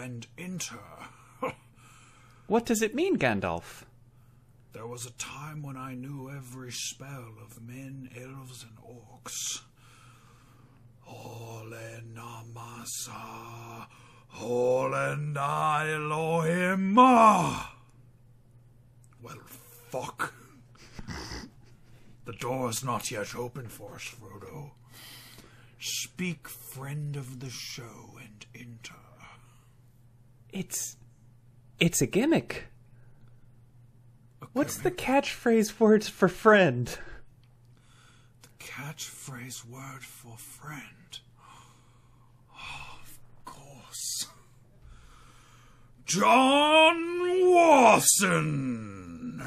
and enter. What does it mean, Gandalf? There was a time when I knew every spell of men, elves, and orcs. Ole Namasa, Ole Elohim. Well, fuck. The door's not yet open for us, Frodo. Speak, friend of the show, and enter. It's it's a gimmick. What's the catchphrase words for friend? catchphrase word for friend? Oh, of course. John Watson!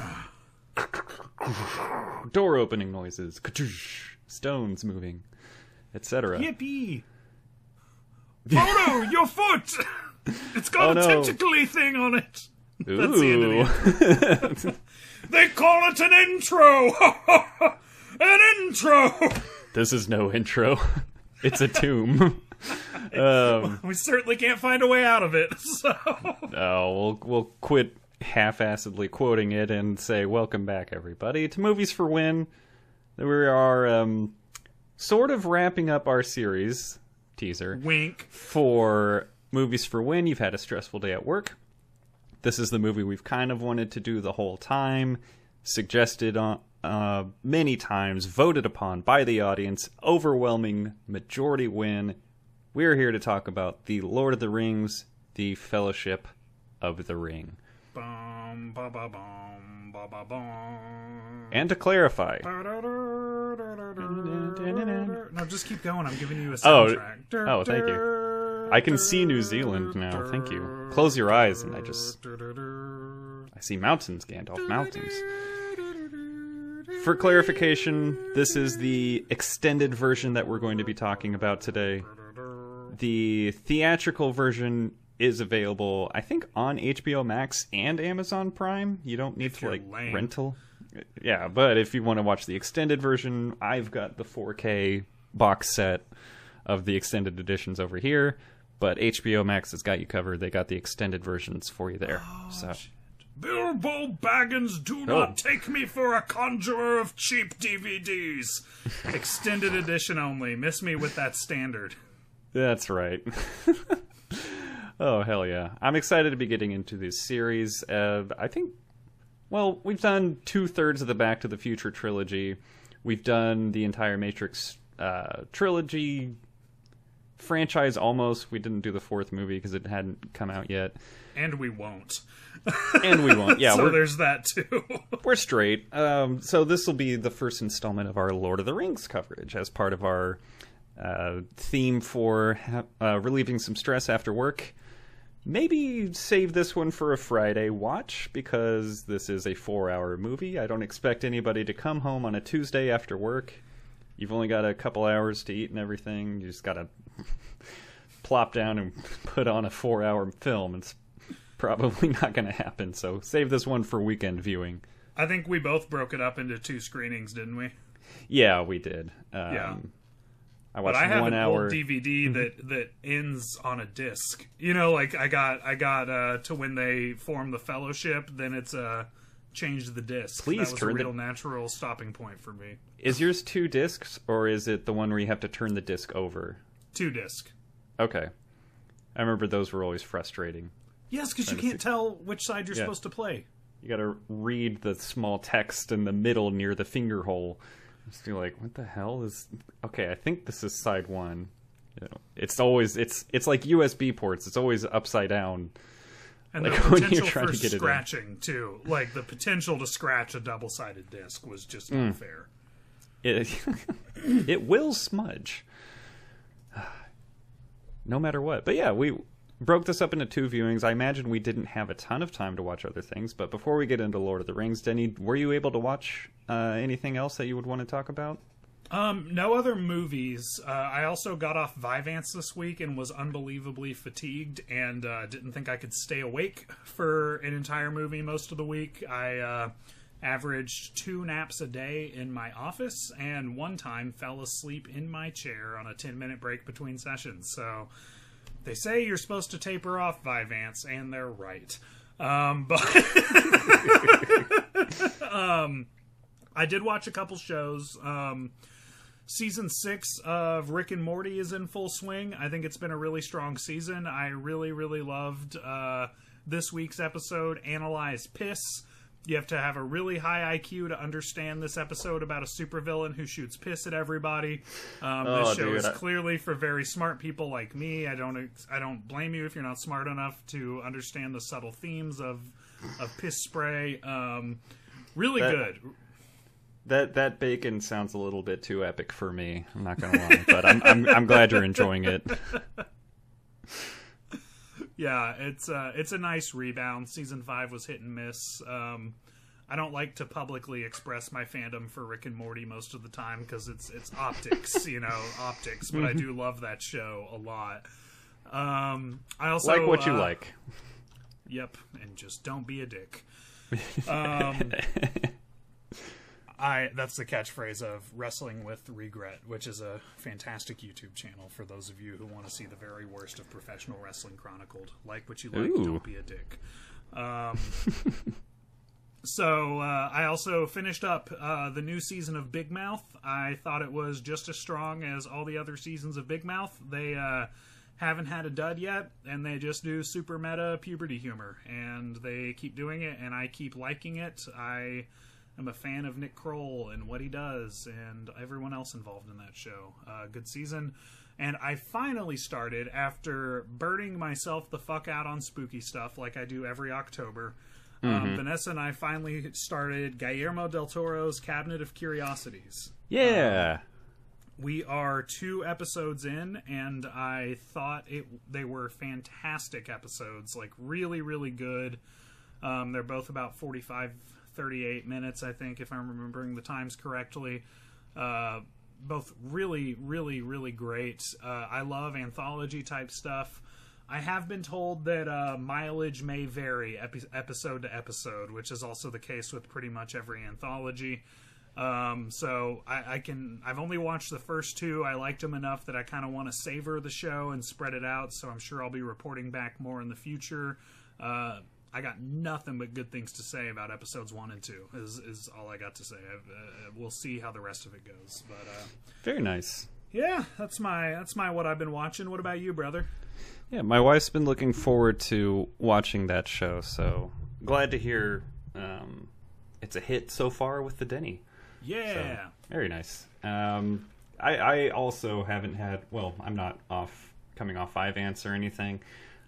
Door opening noises, ka-toosh, stones moving, etc. Yippee! Oh, Frodo, your foot! It's got Oh, a no. tentacly thing on it. That's the end of Ooh. the They call it an intro! an intro! this is no intro. it's a tomb. um, We certainly can't find a way out of it, so. oh, we'll we'll quit half-assedly quoting it and say welcome back, everybody, to Movies for Win. We are um, sort of wrapping up our series teaser. Wink. for movies for when you've had a stressful day at work. This is the movie we've kind of wanted to do the whole time, suggested uh, uh, many times, voted upon by the audience, overwhelming majority win. We're here to talk about the Lord of the Rings, the Fellowship of the Ring. Bum, ba, ba, bum, ba, ba, bum. And to clarify, No, just keep going. I'm giving you a soundtrack. Oh, oh, thank you. I can see New Zealand now. Thank you. Close your eyes, and I just I see mountains, Gandalf, mountains. For clarification, this is the extended version that we're going to be talking about today. The theatrical version is available, I think, on HBO Max and Amazon Prime. You don't need to like lame. rental. Yeah, but if you want to watch the extended version, I've got the 4K box set of the extended editions over here. But HBO Max has got you covered. They got the extended versions for you there. Oh, so Bilbo Baggins, do Oh. not take me for a conjurer of cheap DVDs. Extended edition only. Miss me with that standard. That's right. oh hell yeah! I'm excited to be getting into this series. Uh, I think, well, we've done two thirds of the Back to the Future trilogy. We've done the entire Matrix uh, trilogy franchise almost. We didn't do the fourth movie because it hadn't come out yet, And we won't. and we won't. Yeah, so there's that too. we're straight. Um, so this will be the first installment of our Lord of the Rings coverage as part of our uh, theme for ha- uh, relieving some stress after work. Maybe save this one for a Friday watch because this is a four-hour movie. I don't expect anybody to come home on a Tuesday after work. You've only got a couple hours to eat and everything. You just gotta plop down and put on a four-hour film. It's probably not going to happen. So save this one for weekend viewing. I think we both broke it up into two screenings, didn't we? Yeah, we did. Um, Yeah. I But watched I have one an hour. old DVD that that ends on a disc. You know, like I got I got uh to when they form the fellowship, then it's uh change the disc. Please that was turn a the- real natural stopping point for me. Is yours two discs, or is it the one where you have to turn the disc over? Two disc. Okay. I remember those were always frustrating. Yes, because you can't tell which side you're Yeah. supposed to play. You got to read the small text in the middle near the finger hole. Just be like, what the hell is? Okay, I think this is side one. You know, it's always it's it's like USB ports. It's always upside down. And Like the potential trying for to get it scratching too. Like the potential to scratch a double sided disc was just unfair. It it will smudge. No matter what. But yeah, we broke this up into two viewings. I imagine we didn't have a ton of time to watch other things, but before we get into Lord of the Rings, Denny, were you able to watch uh, anything else that you would want to talk about? Um, no other movies. Uh, I also got off Vyvanse this week and was unbelievably fatigued and uh, didn't think I could stay awake for an entire movie most of the week. I uh, averaged two naps a day in my office and one time fell asleep in my chair on a 10 minute break between sessions. So they say you're supposed to taper off Vyvanse, and they're right. Um, but um, I did watch a couple shows. Um, season six of Rick and Morty is in full swing. I think it's been a really strong season. I really, really loved uh, this week's episode, Analyze Piss. You have to have a really high IQ to understand this episode about a supervillain who shoots piss at everybody. Um, Oh, this show dude, is clearly for very smart people like me. I don't I don't blame you if you're not smart enough to understand the subtle themes of of piss spray. Um, really That- good. That that bacon sounds a little bit too epic for me. I'm not gonna lie, but I'm I'm, I'm glad you're enjoying it. Yeah, it's uh, it's a nice rebound. Season five was hit and miss. Um, I don't like to publicly express my fandom for Rick and Morty most of the time because it's it's optics, you know, optics. But I do love that show a lot. Um, I also like what you uh, like. Yep, and just don't be a dick. Um, I that's the catchphrase of wrestling with regret, which is a fantastic YouTube channel for those of you who want to see the very worst of professional wrestling chronicled. Like what you like, Ooh. don't be a dick. Um, so uh, I also finished up uh, the new season of Big Mouth. I thought it was just as strong as all the other seasons of Big Mouth. They uh, haven't had a dud yet, and they just do super meta puberty humor, and they keep doing it, and I keep liking it. I am a fan of Nick Kroll and what he does, and everyone else involved in that show. Uh, good season. And I finally started after burning myself the fuck out on spooky stuff like I do every October. Um, Vanessa and I finally started Guillermo del Toro's Cabinet of Curiosities. Yeah. We are two episodes in, and I thought it they were fantastic episodes, like really, really good. Um, they're both about 45, 38 minutes, I think, if I'm remembering the times correctly. Uh, both really, really, really great. Uh, I love anthology type stuff. I have been told that uh, mileage may vary epi- episode to episode, which is also the case with pretty much every anthology. Um, so I, I can. I've only watched the first two. I liked them enough that I kind of want to savor the show and spread it out. So I'm sure I'll be reporting back more in the future. Uh, I got nothing but good things to say about episodes one and two. Is is all I got to say. I've, uh, we'll see how the rest of it goes. But uh, Very nice. yeah, that's my that's my what I've been watching. What about you, brother? Yeah, my wife's been looking forward to watching that show, so glad to hear um, it's a hit so far with the Denny. Yeah. Very nice. Um, I, I also haven't had. Well, I'm not off coming off Vyvanse or anything.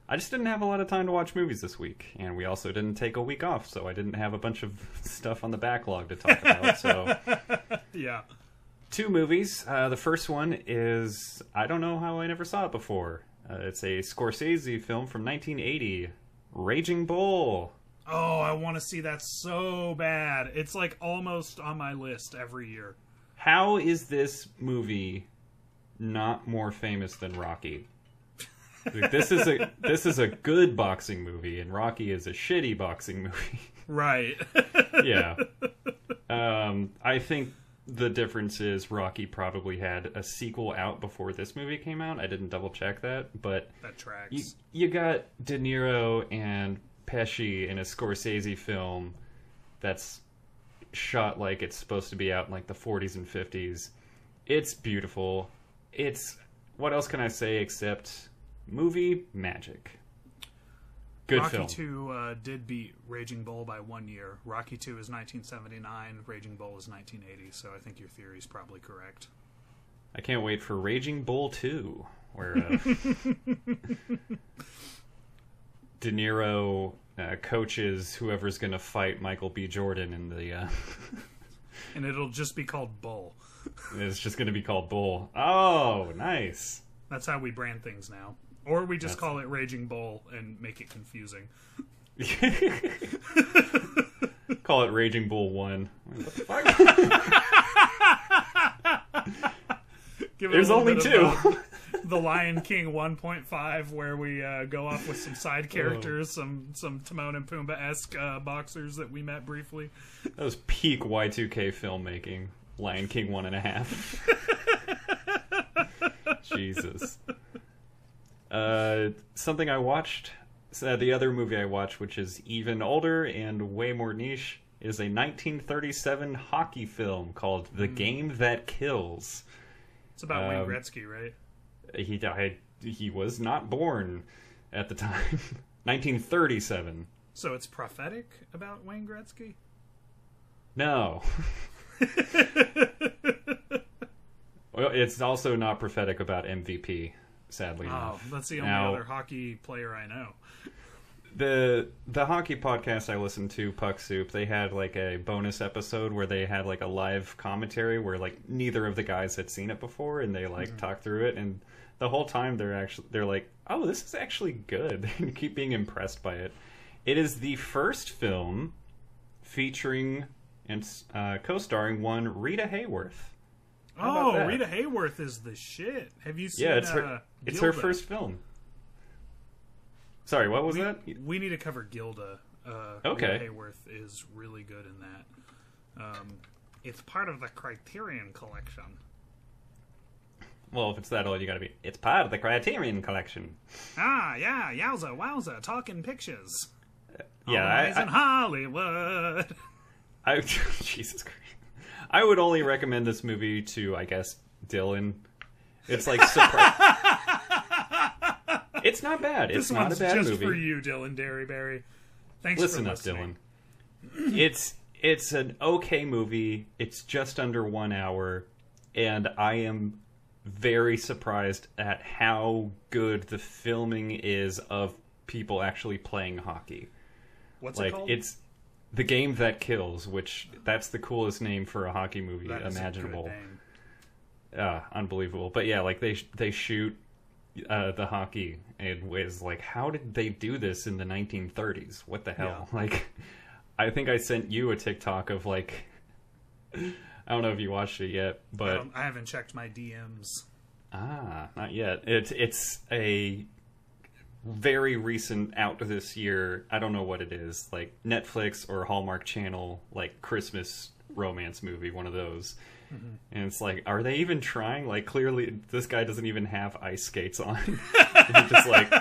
I just didn't have a lot of time to watch movies this week, and we also didn't take a week off, so I didn't have a bunch of stuff on the backlog to talk about. so Yeah. two movies. Uh, the first one is I don't know how I never saw it before. Uh, it's a Scorsese film from 1980, Raging Bull. Oh, I want to see that so bad. It's like almost on my list every year. How is this movie not more famous than Rocky? Like, this is a this is a good boxing movie, and Rocky is a shitty boxing movie. Right. yeah. Um, I think the difference is Rocky probably had a sequel out before this movie came out. I didn't double check that, but that tracks. you, you got De Niro and Pesci in a Scorsese film that's shot like it's supposed to be out in like the 40s and 50s. It's beautiful. It's what else can I say except movie magic. Good Rocky film. 2 uh, did beat Raging Bull by one year. Rocky 2 is 1979, Raging Bull is 1980, so I think your theory is probably correct. I can't wait for Raging Bull 2, where uh, De Niro uh, coaches whoever's going to fight Michael B. Jordan in the. Uh, And it'll just be called Bull. it's just going to be called Bull. Oh, nice. That's how we brand things now. Or we just That's- call it Raging Bull and make it confusing. Call it Raging Bull 1. What the fuck? There's only two. the, Lion King 1.5, where we uh, go off with some side characters, some some Timon and Pumbaa esque uh, boxers that we met briefly. that was peak Y2K filmmaking. Lion King one and a half. Jesus. Uh, something I watched, uh, the other movie I watched, which is even older and way more niche, is a 1937 hockey film called The Game That Kills. It's about Wayne Um, Gretzky, right? He died. He was not born at the time. 1937. So it's prophetic about Wayne Gretzky. No. well, it's also not prophetic about MVP. Sadly Oh, enough. that's the only Now- other hockey player I know. the the hockey podcast I listened to, Puck Soup, they had like a bonus episode where they had like a live commentary where like neither of the guys had seen it before, and they like talk through it, and the whole time they're actually they're like, oh, this is actually good, and keep being impressed by it. It is the first film featuring and uh, co-starring one Rita Hayworth. How Oh. Rita Hayworth is the shit. Have you seen? Yeah, it's her. uh, it's her first film. Sorry, what was We, that? we need to cover Gilda. Uh, Okay. Hayworth is really good in that. Um, it's part of the Criterion Collection. Well, if it's that old, you got to be. It's part of the Criterion Collection. Ah, yeah, yowza, wowza, talking pictures. Yeah, Always I, in Hollywood. I Jesus Christ. I would only recommend this movie to, I guess, Dylan. It's like surpri- It's not bad. It's This not one's a bad just movie. for you, Dylan Derryberry. Thanks Listen for up, listening. Dylan. It's it's an okay movie. It's just under one hour, and I am very surprised at how good the filming is of people actually playing hockey. What's it called? it's the game that kills, which that's the coolest name for a hockey movie That is a good imaginable. Uh, unbelievable. But yeah, like they they shoot uh, the hockey and was like, how did they do this in the 1930s? What the hell? Like, I think I sent you a TikTok of like, I don't know if you watched it yet, but Um, I haven't checked my DMs. ah, not yet. It's it's a very recent out this year. I don't know what it is, like Netflix or Hallmark Channel, like Christmas romance movie, one of those. And it's like, are they even trying? Like, clearly, this guy doesn't even have ice skates on. he just like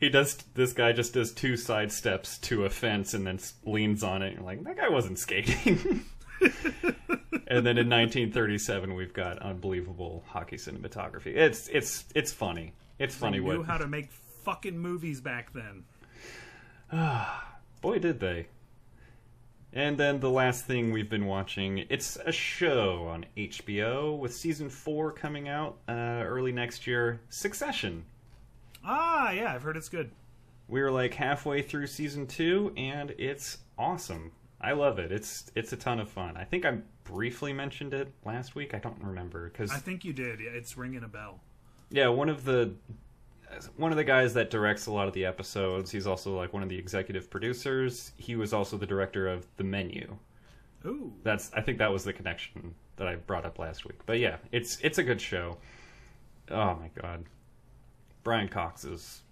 he does. This guy just does two side steps to a fence and then leans on it. And you're like that guy wasn't skating. and then in 1937, we've got unbelievable hockey cinematography. It's it's it's funny. It's funny They knew what how to make fucking movies back then. boy did they. And then the last thing we've been watching, it's a show on HBO with season four coming out uh, early next year. Succession. Ah, yeah, I've heard it's good. We were like halfway through season two, and it's awesome. I love it. It's it's a ton of fun. I think I briefly mentioned it last week. I don't remember because I think you did. Yeah, It's ringing a bell. yeah, one of the one of the guys that directs a lot of the episodes. He's also like one of the executive producers. He was also the director of The Menu. Ooh, That's I think that was the connection that I brought up last week. But yeah, it's it's a good show. Oh my god, Brian Cox is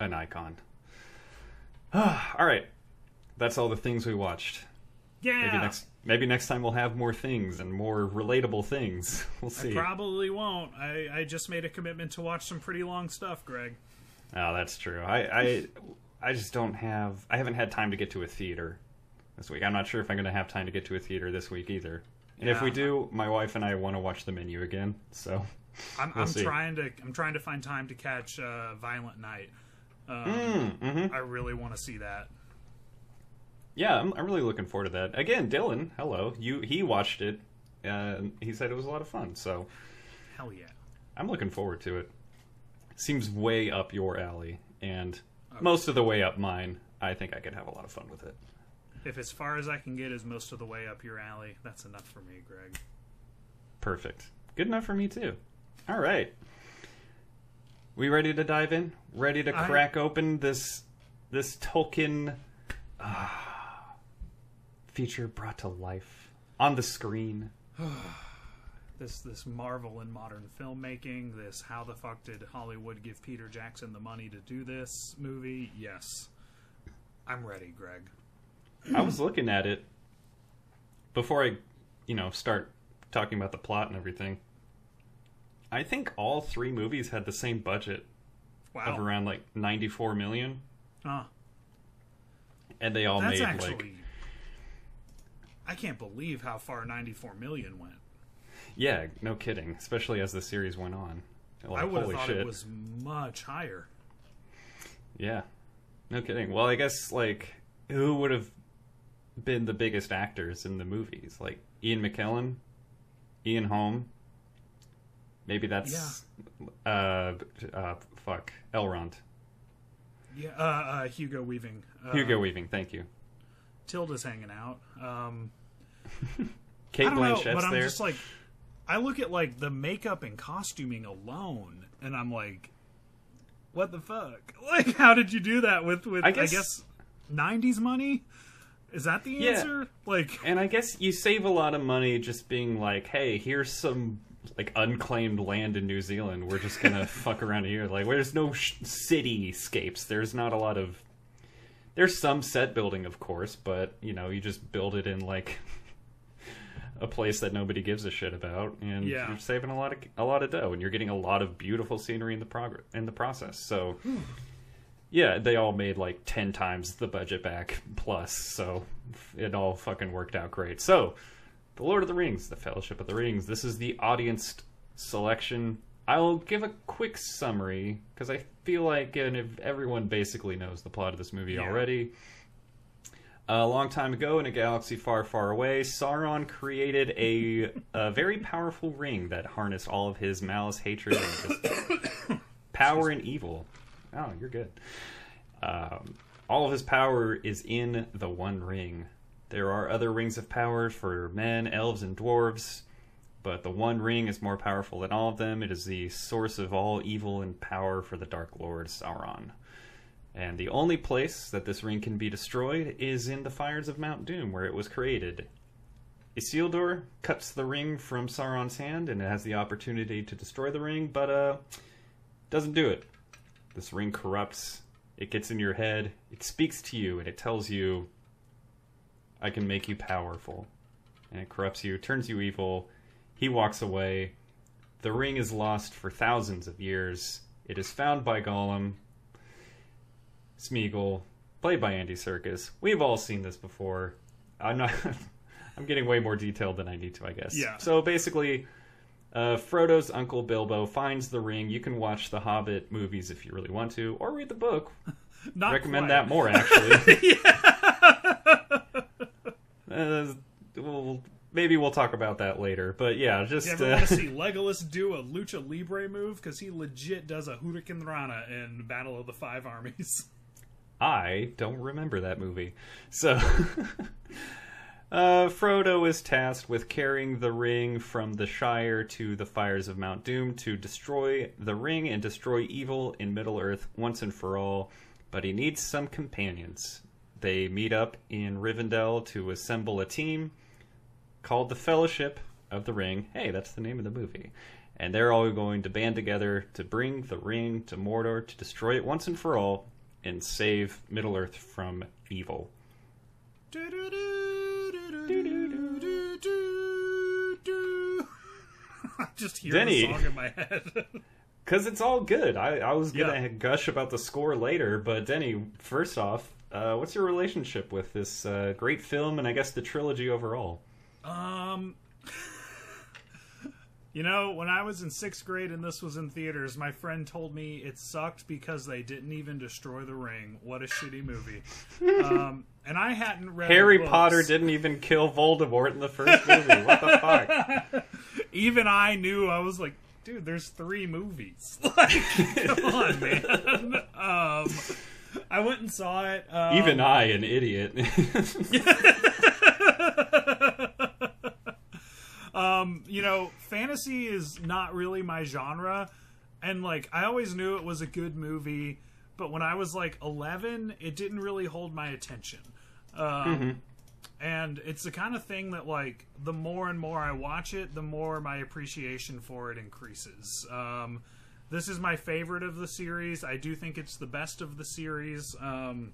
an icon. all right, that's all the things we watched. Yeah. Maybe next maybe next time we'll have more things and more relatable things. We'll I see. probably won't. I, I just made a commitment to watch some pretty long stuff, Greg. Oh, that's true. I, I I just don't have I haven't had time to get to a theater this week. I'm not sure if I'm going to have time to get to a theater this week either. And if we do, my wife and I want to watch the menu again. So I'm, We'll I'm trying to I'm trying to find time to catch uh, Violent Night. Um, Mm, mhm. I really want to see that. Yeah, I'm, I'm really looking forward to that. Again, Dylan, hello. You he watched it. and he said it was a lot of fun. So Hell yeah. I'm looking forward to it. Seems way up your alley, and most of the way up mine. I think I could have a lot of fun with it. If as far as I can get is most of the way up your alley, that's enough for me, Greg. Perfect. Good enough for me too. All right. We ready to dive in? Ready to I- crack open this this Tolkien ah, feature brought to life on the screen? This this marvel in modern filmmaking. This how the fuck did Hollywood give Peter Jackson the money to do this movie? Yes, I'm ready, Greg. I was looking at it before I, you know, start talking about the plot and everything. I think all three movies had the same budget Wow. of around like 94 million, Huh. and they all That's made actually. like I can't believe how far 94 million went. yeah, no kidding. Especially as the series went on. Like, I would have thought shit. it was much higher. Yeah, no kidding. Well, I guess like who would have been the biggest actors in the movies? Like Ian McKellen, Ian Holm. Maybe that's uh, uh fuck Elrond. Yeah, uh, uh, Hugo Weaving. Uh, Hugo Weaving. Thank you. Tilda's hanging out. Um, Kate I don't know, but I'm there. just like, I look at like the makeup and costuming alone, and I'm like, what the fuck? Like, how did you do that with with I I guess- guess, 90s money? Is that the Yeah. answer? Like, And I guess you save a lot of money just being like, hey, here's some like unclaimed land in New Zealand. We're just gonna fuck around here. Like, there's no sh- cityscapes. There's not a lot of. There's some set building, of course, but you know, you just build it in like a place that nobody gives a shit about, and Yeah. you're saving a lot of a lot of dough, and you're getting a lot of beautiful scenery in the progress in the process. So. Hmm. Yeah, they all made like 10 times the budget back plus, so it all fucking worked out great. So, The Lord of the Rings, The Fellowship of the Rings, this is the audience selection. I'll give a quick summary because I feel like and if everyone basically knows the plot of this movie Yeah. already. A long time ago, in a galaxy far, far away, Sauron created a, a very powerful ring that harnessed all of his malice, hatred, and just power and evil. Oh, you're good. Um, all of his power is in the One Ring. There are other rings of power for men, elves, and dwarves, but the One Ring is more powerful than all of them. It is the source of all evil and power for the Dark Lord Sauron. And the only place that this ring can be destroyed is in the fires of Mount Doom, where it was created. Isildur cuts the ring from Sauron's hand, and it has the opportunity to destroy the ring, but uh, doesn't do it. This ring corrupts. It gets in your head. It speaks to you, and it tells you, "I can make you powerful." And it corrupts you, turns you evil. He walks away. The ring is lost for thousands of years. It is found by Gollum, Smeagol, played by Andy Serkis. We've all seen this before. I'm not. I'm getting way more detailed than I need to, I guess. Yeah. So basically, uh, Frodo's uncle Bilbo finds the ring. You can watch the Hobbit movies if you really want to, or read the book. not Recommend quite. that more, actually. uh, we'll, maybe we'll talk about that later. But yeah, just You ever uh, want to see Legolas do a lucha libre move? Because he legit does a hurricanrana in Battle of the Five Armies. I don't remember that movie. So, uh, Frodo is tasked with carrying the ring from the Shire to the fires of Mount Doom to destroy the ring and destroy evil in Middle Earth once and for all. But he needs some companions. They meet up in Rivendell to assemble a team called the Fellowship of the Ring. Hey, that's the name of the movie. And they're all going to band together to bring the ring to Mordor to destroy it once and for all and save Middle Earth from evil. I just hear Denny. the song in my head. Because it's all good. I, I was going to Yeah. gush about the score later, but Denny, first off, uh, what's your relationship with this uh, great film and I guess the trilogy overall? Um, you know, when I was in sixth grade and this was in theaters, my friend told me it sucked because they didn't even destroy the ring. What a shitty movie. um, and I hadn't read Harry. Potter didn't even kill Voldemort in the first movie. What the fuck? Even I knew. I was like, dude, there's three movies. Like, come on, man. um, I went and saw it. Um, Even I, an idiot. um, you know, fantasy is not really my genre, and like I always knew it was a good movie, but when I was like 11, it didn't really hold my attention. Um, And it's the kind of thing that like the more and more I watch it, the more my appreciation for it increases. Um, this is my favorite of the series. I do think it's the best of the series. Um,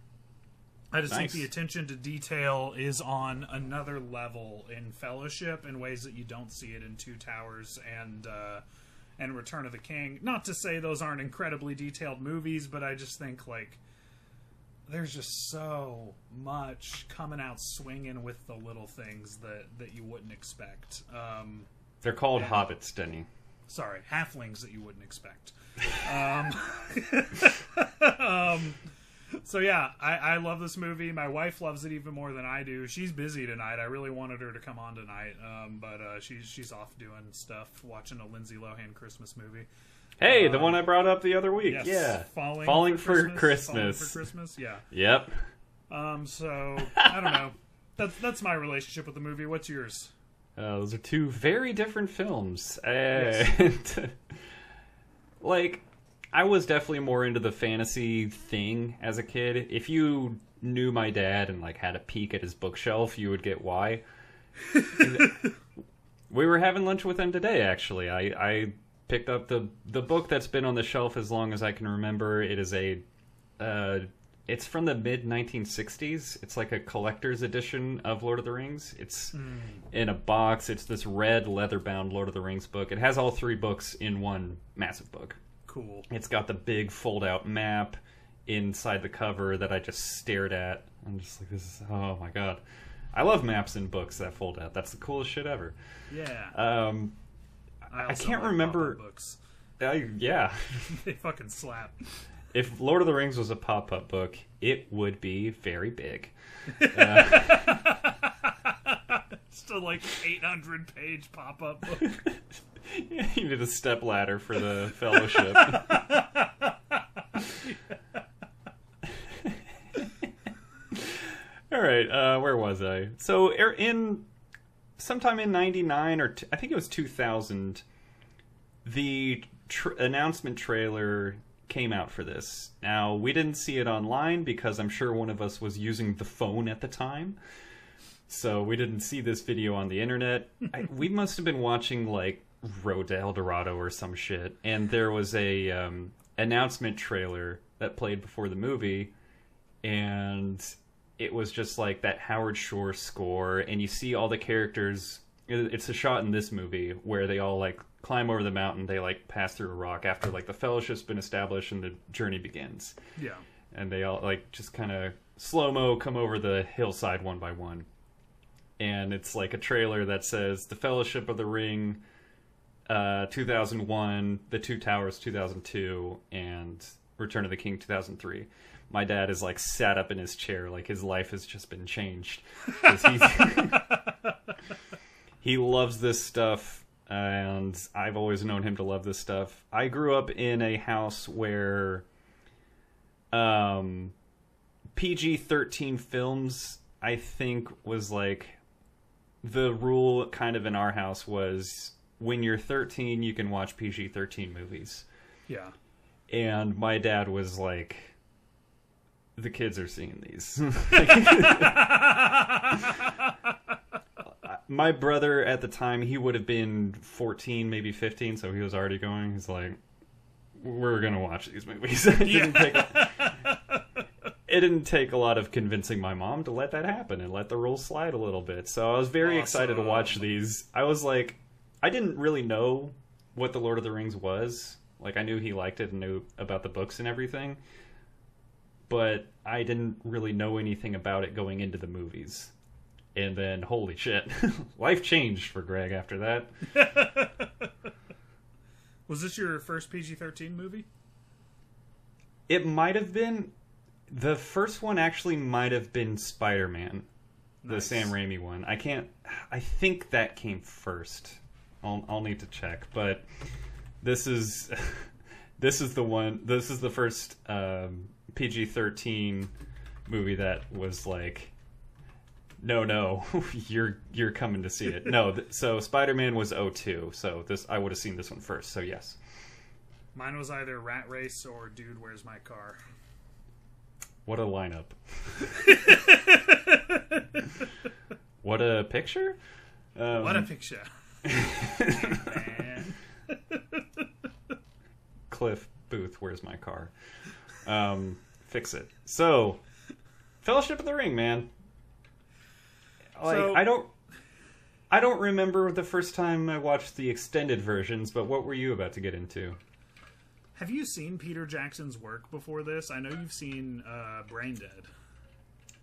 I just think the attention to detail is on another level in Fellowship in ways that you don't see it in Two Towers and uh, and Return of the King. Not to say those aren't incredibly detailed movies, but I just think like there's just so much coming out swinging with the little things that that you wouldn't expect. Um, They're called hobbits, Denny. sorry, halflings that you wouldn't expect. Um, um, so yeah, I, I love this movie. My wife loves it even more than I do. She's busy tonight. I really wanted her to come on tonight, um, but uh, she's she's off doing stuff, watching a Lindsay Lohan Christmas movie. Hey, the one I brought up the other week. Yes, Yeah. falling, for, Falling Christmas. for Christmas. Yeah. Yep. Um. So I don't know. That's that's my relationship with the movie. What's yours? Uh, those are two very different films. And, like, I was definitely more into the fantasy thing as a kid. If you knew my dad and like had a peek at his bookshelf, you would get why. we were having lunch with him today. Actually, I, I picked up the the book that's been on the shelf as long as I can remember. It is a uh, it's from the mid 1960s. It's like a collector's edition of Lord of the Rings. It's in a box. It's this red leather bound Lord of the Rings book. It has all three books in one massive book. Cool. It's got the big fold out map inside the cover that I just stared at. I'm just like, this is, oh my god. I love maps in books that fold out. That's the coolest shit ever. Yeah. Um, I, also can't like remember- books. I, yeah. they fucking slap. if Lord of the Rings was a pop up book, it would be very big. Just a like 800 page pop up book. you need a step ladder for the fellowship. All right, uh, where was I? So er- in sometime in '99 or t- I think it was 2000, the tr- announcement trailer came out for this. Now we didn't see it online because I'm sure one of us was using the phone at the time. So we didn't see this video on the internet. I, we must have been watching like Road to El Dorado or some shit, and there was a um, announcement trailer that played before the movie, and it was just like that Howard Shore score, and you see all the characters. It's a shot in this movie where they all like climb over the mountain. They like pass through a rock after like the fellowship's been established and the journey begins Yeah. and they all like just kind of slow mo come over the hillside one by one. And it's like a trailer that says The Fellowship of the Ring, uh, 2001, The Two Towers, 2002, and Return of the King, 2003. My dad is like sat up in his chair, like his life has just been changed. he loves this stuff, and I've always known him to love this stuff. I grew up in a house where um PG 13 films, I think, was like the rule kind of in our house was when you're 13, you can watch PG 13 movies. Yeah. And my dad was like, the kids are seeing these. my brother at the time, he would have been 14, maybe 15, so he was already going. He's like, we're going to watch these movies. it, didn't take a, it didn't take a lot of convincing my mom to let that happen and let the rules slide a little bit. So I was very excited to watch these. I was like, I didn't really know what the Lord of the Rings was. Like, I knew he liked it and knew about the books and everything. But I didn't really know anything about it going into the movies. And then, holy shit, life changed for Greg after that. Was this your first PG 13 movie? It might have been. The first one actually might have been Spider Man, the Sam Raimi one. I can't. I think that came first. I'll, I'll need to check, but this is this is the one. This is the first um, PG thirteen movie that was like, no, no, you're you're coming to see it. No, th- so Spider Man was 02, so this I would have seen this one first. So yes, Mine was either Rat Race or Dude, Where's My Car? what a lineup. what a picture. Um, What a picture. Cliff Booth, where's my car? Um, fix it. So, Fellowship of the Ring, man. Like So- I don't. I don't remember the first time I watched the extended versions, but what were you about to get into? Have you seen Peter Jackson's work before this? I know you've seen uh, Brain Dead.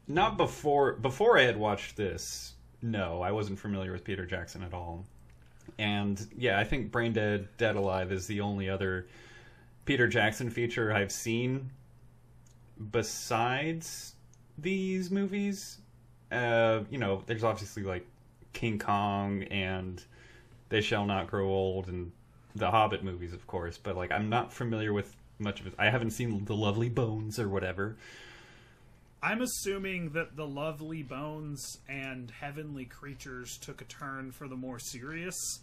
Not before before I had watched this. No, I wasn't familiar with Peter Jackson at all. And yeah, I think Brain Dead Dead Alive is the only other Peter Jackson feature I've seen besides these movies. Uh, you know, there's obviously like King Kong and They Shall Not Grow Old and the Hobbit movies, of course, but like I'm not familiar with much of it. I haven't seen The Lovely Bones or whatever. I'm assuming that the lovely bones and heavenly creatures took a turn for the more serious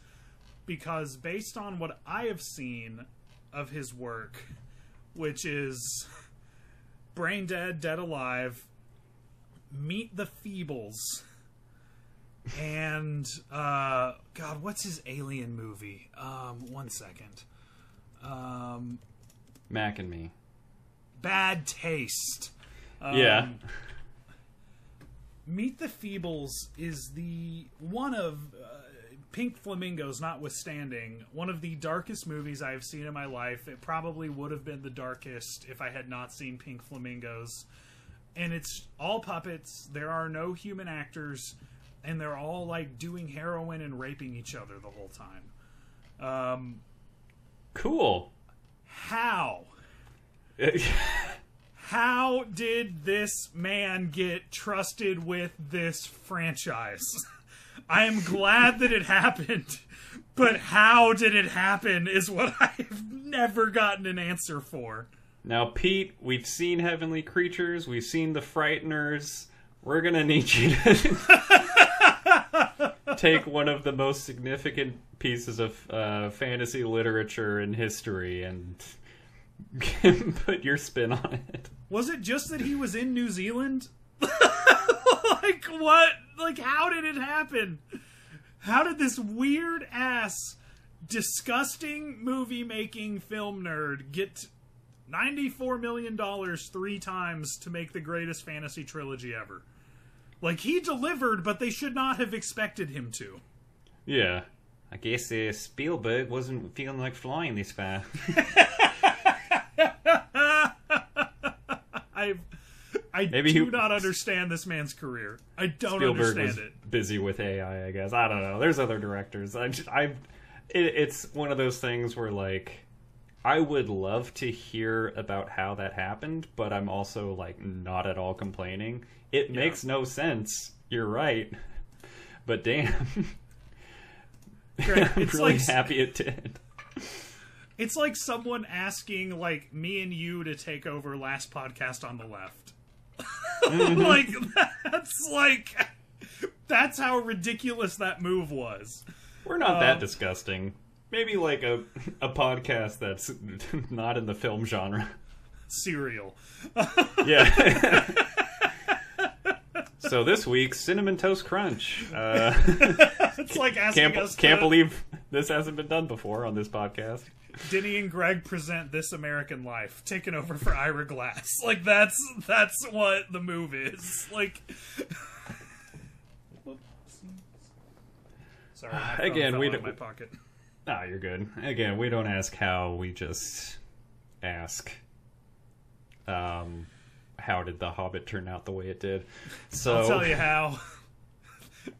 because based on what I have seen of his work, which is Brain Dead, Dead Alive, Meet the Feebles, and uh God, what's his alien movie? Um, one second. Um, Mac and me. Bad Taste. Yeah. Um, Meet the Feebles is the one of uh, Pink Flamingos, notwithstanding, one of the darkest movies I have seen in my life. It probably would have been the darkest if I had not seen Pink Flamingos. And it's all puppets. There are no human actors, and they're all like doing heroin and raping each other the whole time. Um, Cool. how? how did this man get trusted with this franchise? I am glad that it happened, but how did it happen is what I've never gotten an answer for. now, Pete, we've seen Heavenly Creatures, we've seen The Frighteners. We're gonna need you to take one of the most significant pieces of uh, fantasy literature in history and put your spin on it. Was it just that he was in New Zealand? like what? Like how did it happen? How did this weird ass disgusting movie making film nerd get 94 million dollars 3 times to make the greatest fantasy trilogy ever? Like he delivered but they should not have expected him to. Yeah. I guess uh, Spielberg wasn't feeling like flying this far. I I Maybe do he- not understand this man's career. I don't Spielberg understand it. busy with AI, I guess. I don't know. There's other directors. I, just, I, it, it's one of those things where like, I would love to hear about how that happened, but I'm also like not at all complaining. It makes no sense. You're right, but damn, Greg, I'm it's really like happy it did. It's like someone asking like me and you to take over last podcast on the left. like that's like that's how ridiculous that move was. We're not that disgusting. Maybe like a a podcast that's not in the film genre. Serial. Yeah. so this week, cinnamon toast crunch. Uh, It's like asking can't us can't to, believe this hasn't been done before on this podcast. Denny and Greg present This American Life, taken over for Ira Glass. Like that's that's what the move is. Like Sorry, Again, we don't- my pocket. Ah, you're good. Again, we don't ask how, we just ask. Um, how did the Hobbit turn out the way it did? So I'll tell you how.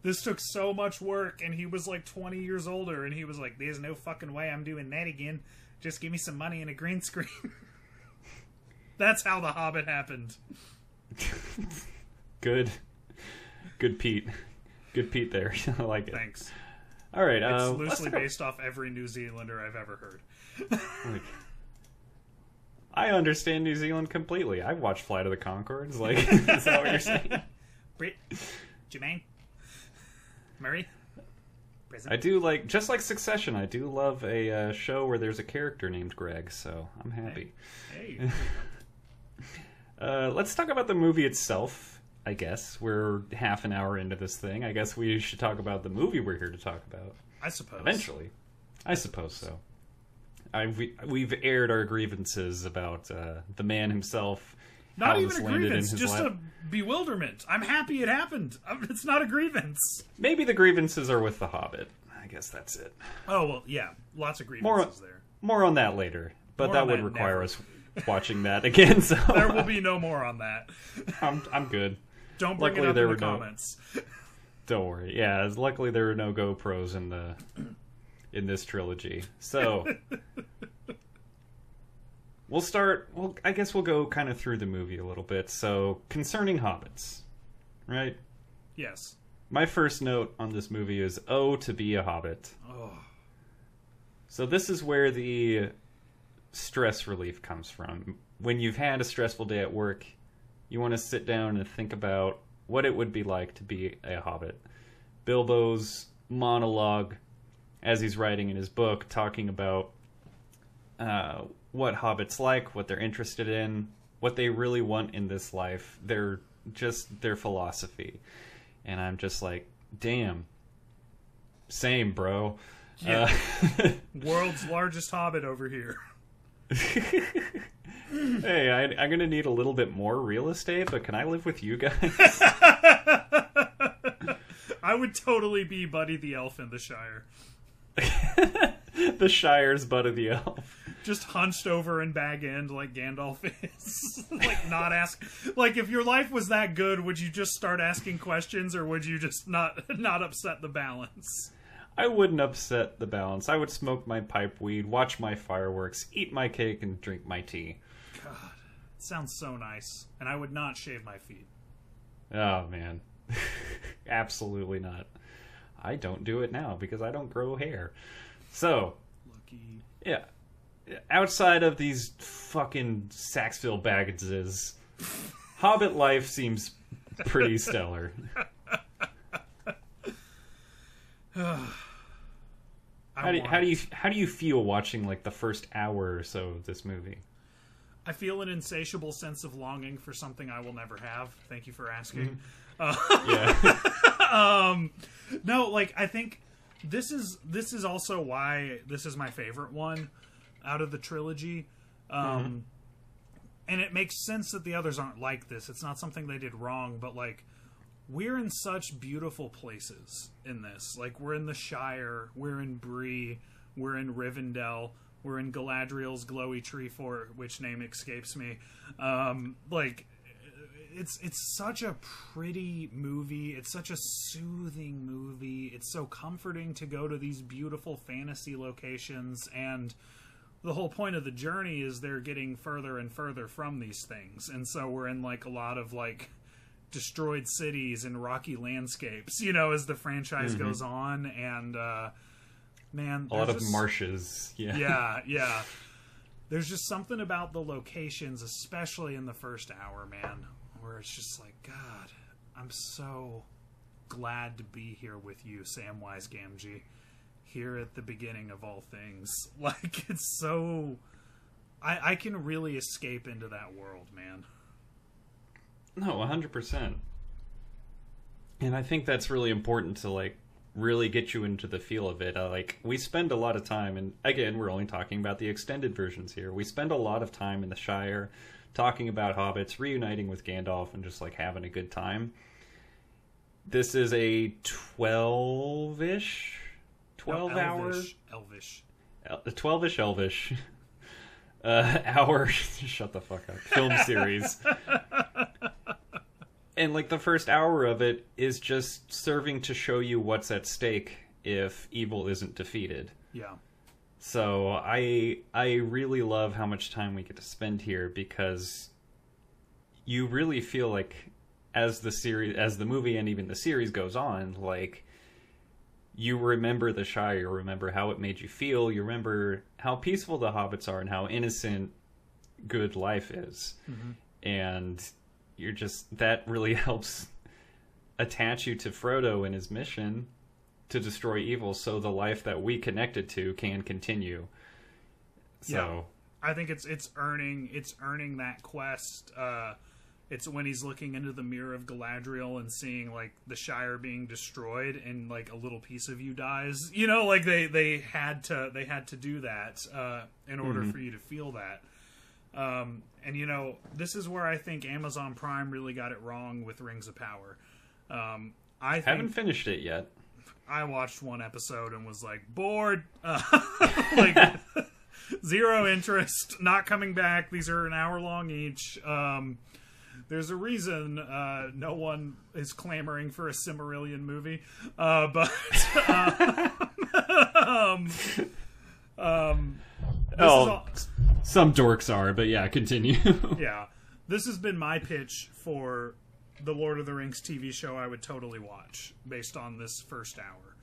This took so much work, and he was like 20 years older, and he was like, There's no fucking way I'm doing that again. Just give me some money and a green screen. That's how The Hobbit happened. good, good Pete, good Pete there. I like it. Thanks. All right, It's uh, loosely based off every New Zealander I've ever heard. Like, I understand New Zealand completely. I've watched Flight of the Conchords. Like, is that what you're saying? Bret, Jermaine, Murray, Prison. I do like, just like Succession. I do love a uh, show where there's a character named Greg, so I'm happy. Hey, Uh, let's talk about the movie itself. I guess we're half an hour into this thing. I guess we should talk about the movie we're here to talk about I suppose. eventually. I suppose so. I, we, we've aired our grievances about uh, the man himself Not even a grievance, just lap. a bewilderment. I'm happy it happened. It's not a grievance. Maybe the grievances are with the Hobbit. I guess that's it. Oh well, yeah, lots of More, grievances there. more on that later. But More that would that require never. us watching that again. So There will be no more on that. I'm I'm good. Don't bring Luckily it up there in the were no- comments. Don't worry. Yeah, as- luckily there were no GoPros in the in this trilogy. So we'll start. Well, I guess we'll go kind of through the movie a little bit. So concerning hobbits, right? Yes. My first note on this movie is "Oh, to be a hobbit." Oh, So this is where the stress relief comes from. When you've had a stressful day at work, you want to sit down and think about what it would be like to be a hobbit. Bilbo's monologue as he's writing in his book talking about uh, what hobbits like, what they're interested in, what they really want in this life, their just their philosophy. And I'm just like, damn. Same, bro. Yeah. Uh, world's largest hobbit over here. hey, I, I'm gonna need a little bit more real estate, but can I live with you guys? I would totally be Buddy the Elf in the Shire. the Shire's Buddy the elf. Just hunched over and bag end like Gandalf is. like not ask like if your life was that good, would you just start asking questions or would you just not not upset the balance? I wouldn't upset the balance. I would smoke my pipe weed, watch my fireworks, eat my cake, and drink my tea. God. It sounds so nice. And I would not shave my feet. Oh man, absolutely not. I don't do it now because I don't grow hair. So Lucky. yeah, outside of these fucking Sackville-Bagginses, Hobbit life seems pretty stellar. How do, how do you how do you feel watching like the first hour or so of this movie? I feel an insatiable sense of longing for something I will never have. Thank you for asking. Yeah, um no like i think this is this is also why this is my favorite one out of the trilogy um and it makes sense that the others aren't like this it's not something they did wrong but like we're in such beautiful places in this like we're in the shire we're in bree we're in rivendell we're in galadriel's glowy tree fort which name escapes me um like it's it's such a pretty movie. It's such a soothing movie. It's so comforting to go to these beautiful fantasy locations and the whole point of the journey is they're getting further and further from these things. And so we're in like a lot of like destroyed cities and rocky landscapes, you know, as the franchise goes on and uh man, a lot there's of marshes. Yeah, yeah, yeah. There's just something about the locations, especially in the first hour, man, where it's just like, God, I'm so glad to be here with you, Samwise Gamgee, here at the beginning of all things. Like, it's so. I, I can really escape into that world, man. No, hundred percent. And I think that's really important to like really get you into the feel of it. Uh, like we spend a lot of time, and again, we're only talking about the extended versions here. We spend a lot of time in the Shire, talking about hobbits, reuniting with Gandalf, and just like having a good time. This is a twelve-ish, twelve hour, Elvish. Elvish. the twelve-ish elvish uh, hour. shut the fuck up. Film series. and like the first hour of it is just serving to show you what's at stake if evil isn't defeated. Yeah. So I I really love how much time we get to spend here because you really feel like as the series as the movie and even the series goes on like you remember the Shire, you remember how it made you feel, you remember how peaceful the hobbits are and how innocent good life is. And you're just that really helps attach you to Frodo and his mission to destroy evil so the life that we connected to can continue. So Yeah. I think it's it's earning it's earning that quest. Uh, it's when he's looking into the mirror of Galadriel and seeing like the Shire being destroyed and like a little piece of you dies. You know, like they they had to they had to do that uh, in order for you to feel that. Um, and you know, this is where I think Amazon Prime really got it wrong with Rings of Power. Um, I think Haven't finished it yet. I watched one episode and was like bored, uh, like zero interest, not coming back. These are an hour long each. Um, there's a reason uh, no one is clamoring for a Silmarillion movie, uh, but um, um, is Oh, all- some dorks are, but yeah, continue. yeah, this has been my pitch for the Lord of the Rings TV show. I would totally watch based on this first hour.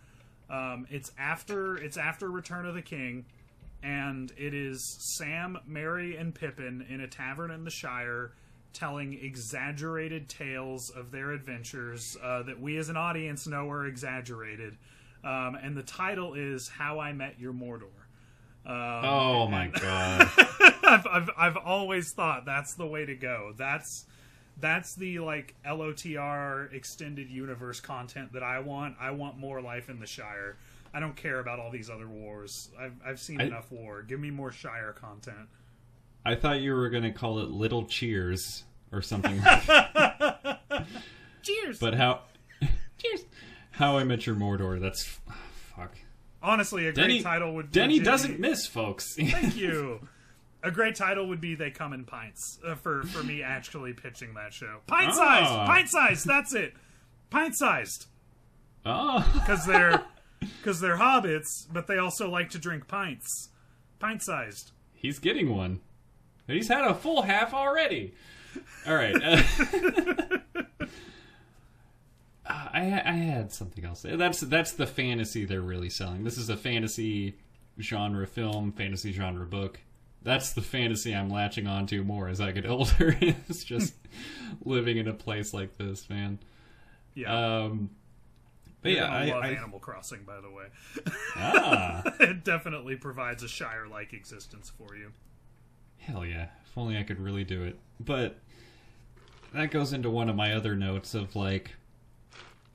Um, it's after it's after Return of the King, and it is Sam, Merry, and Pippin in a tavern in the Shire, telling exaggerated tales of their adventures uh, that we as an audience know are exaggerated. Um, and the title is How I Met Your Mordor. Um, oh my god. I've, I've I've always thought that's the way to go. That's that's the like LOTR extended universe content that I want. I want more life in the Shire. I don't care about all these other wars. I've I've seen I- enough war. Give me more Shire content. I thought you were gonna call it Little Cheers or something. Cheers. but how? Cheers. How I Met Your Mordor. That's fuck. Honestly, a great Denny title would Denny legit doesn't be- miss, folks. Thank you. A great title would be "They Come in Pints" uh, for for me actually pitching that show. Pint sized, Ah. pint sized. That's it. Pint sized. oh. because they're because they're hobbits, but they also like to drink pints, pint sized. He's getting one. He's had a full half already. All right. uh, I I had something else. That's that's the fantasy they're really selling. This is a fantasy genre film, fantasy genre book. That's the fantasy I'm latching onto more as I get older. it's just living in a place like this, man. Yeah, Um, but You're yeah, I, love I Animal Crossing, by the way. ah, it definitely provides a Shire-like existence for you. Hell yeah. If only I could really do it. But that goes into one of my other notes of like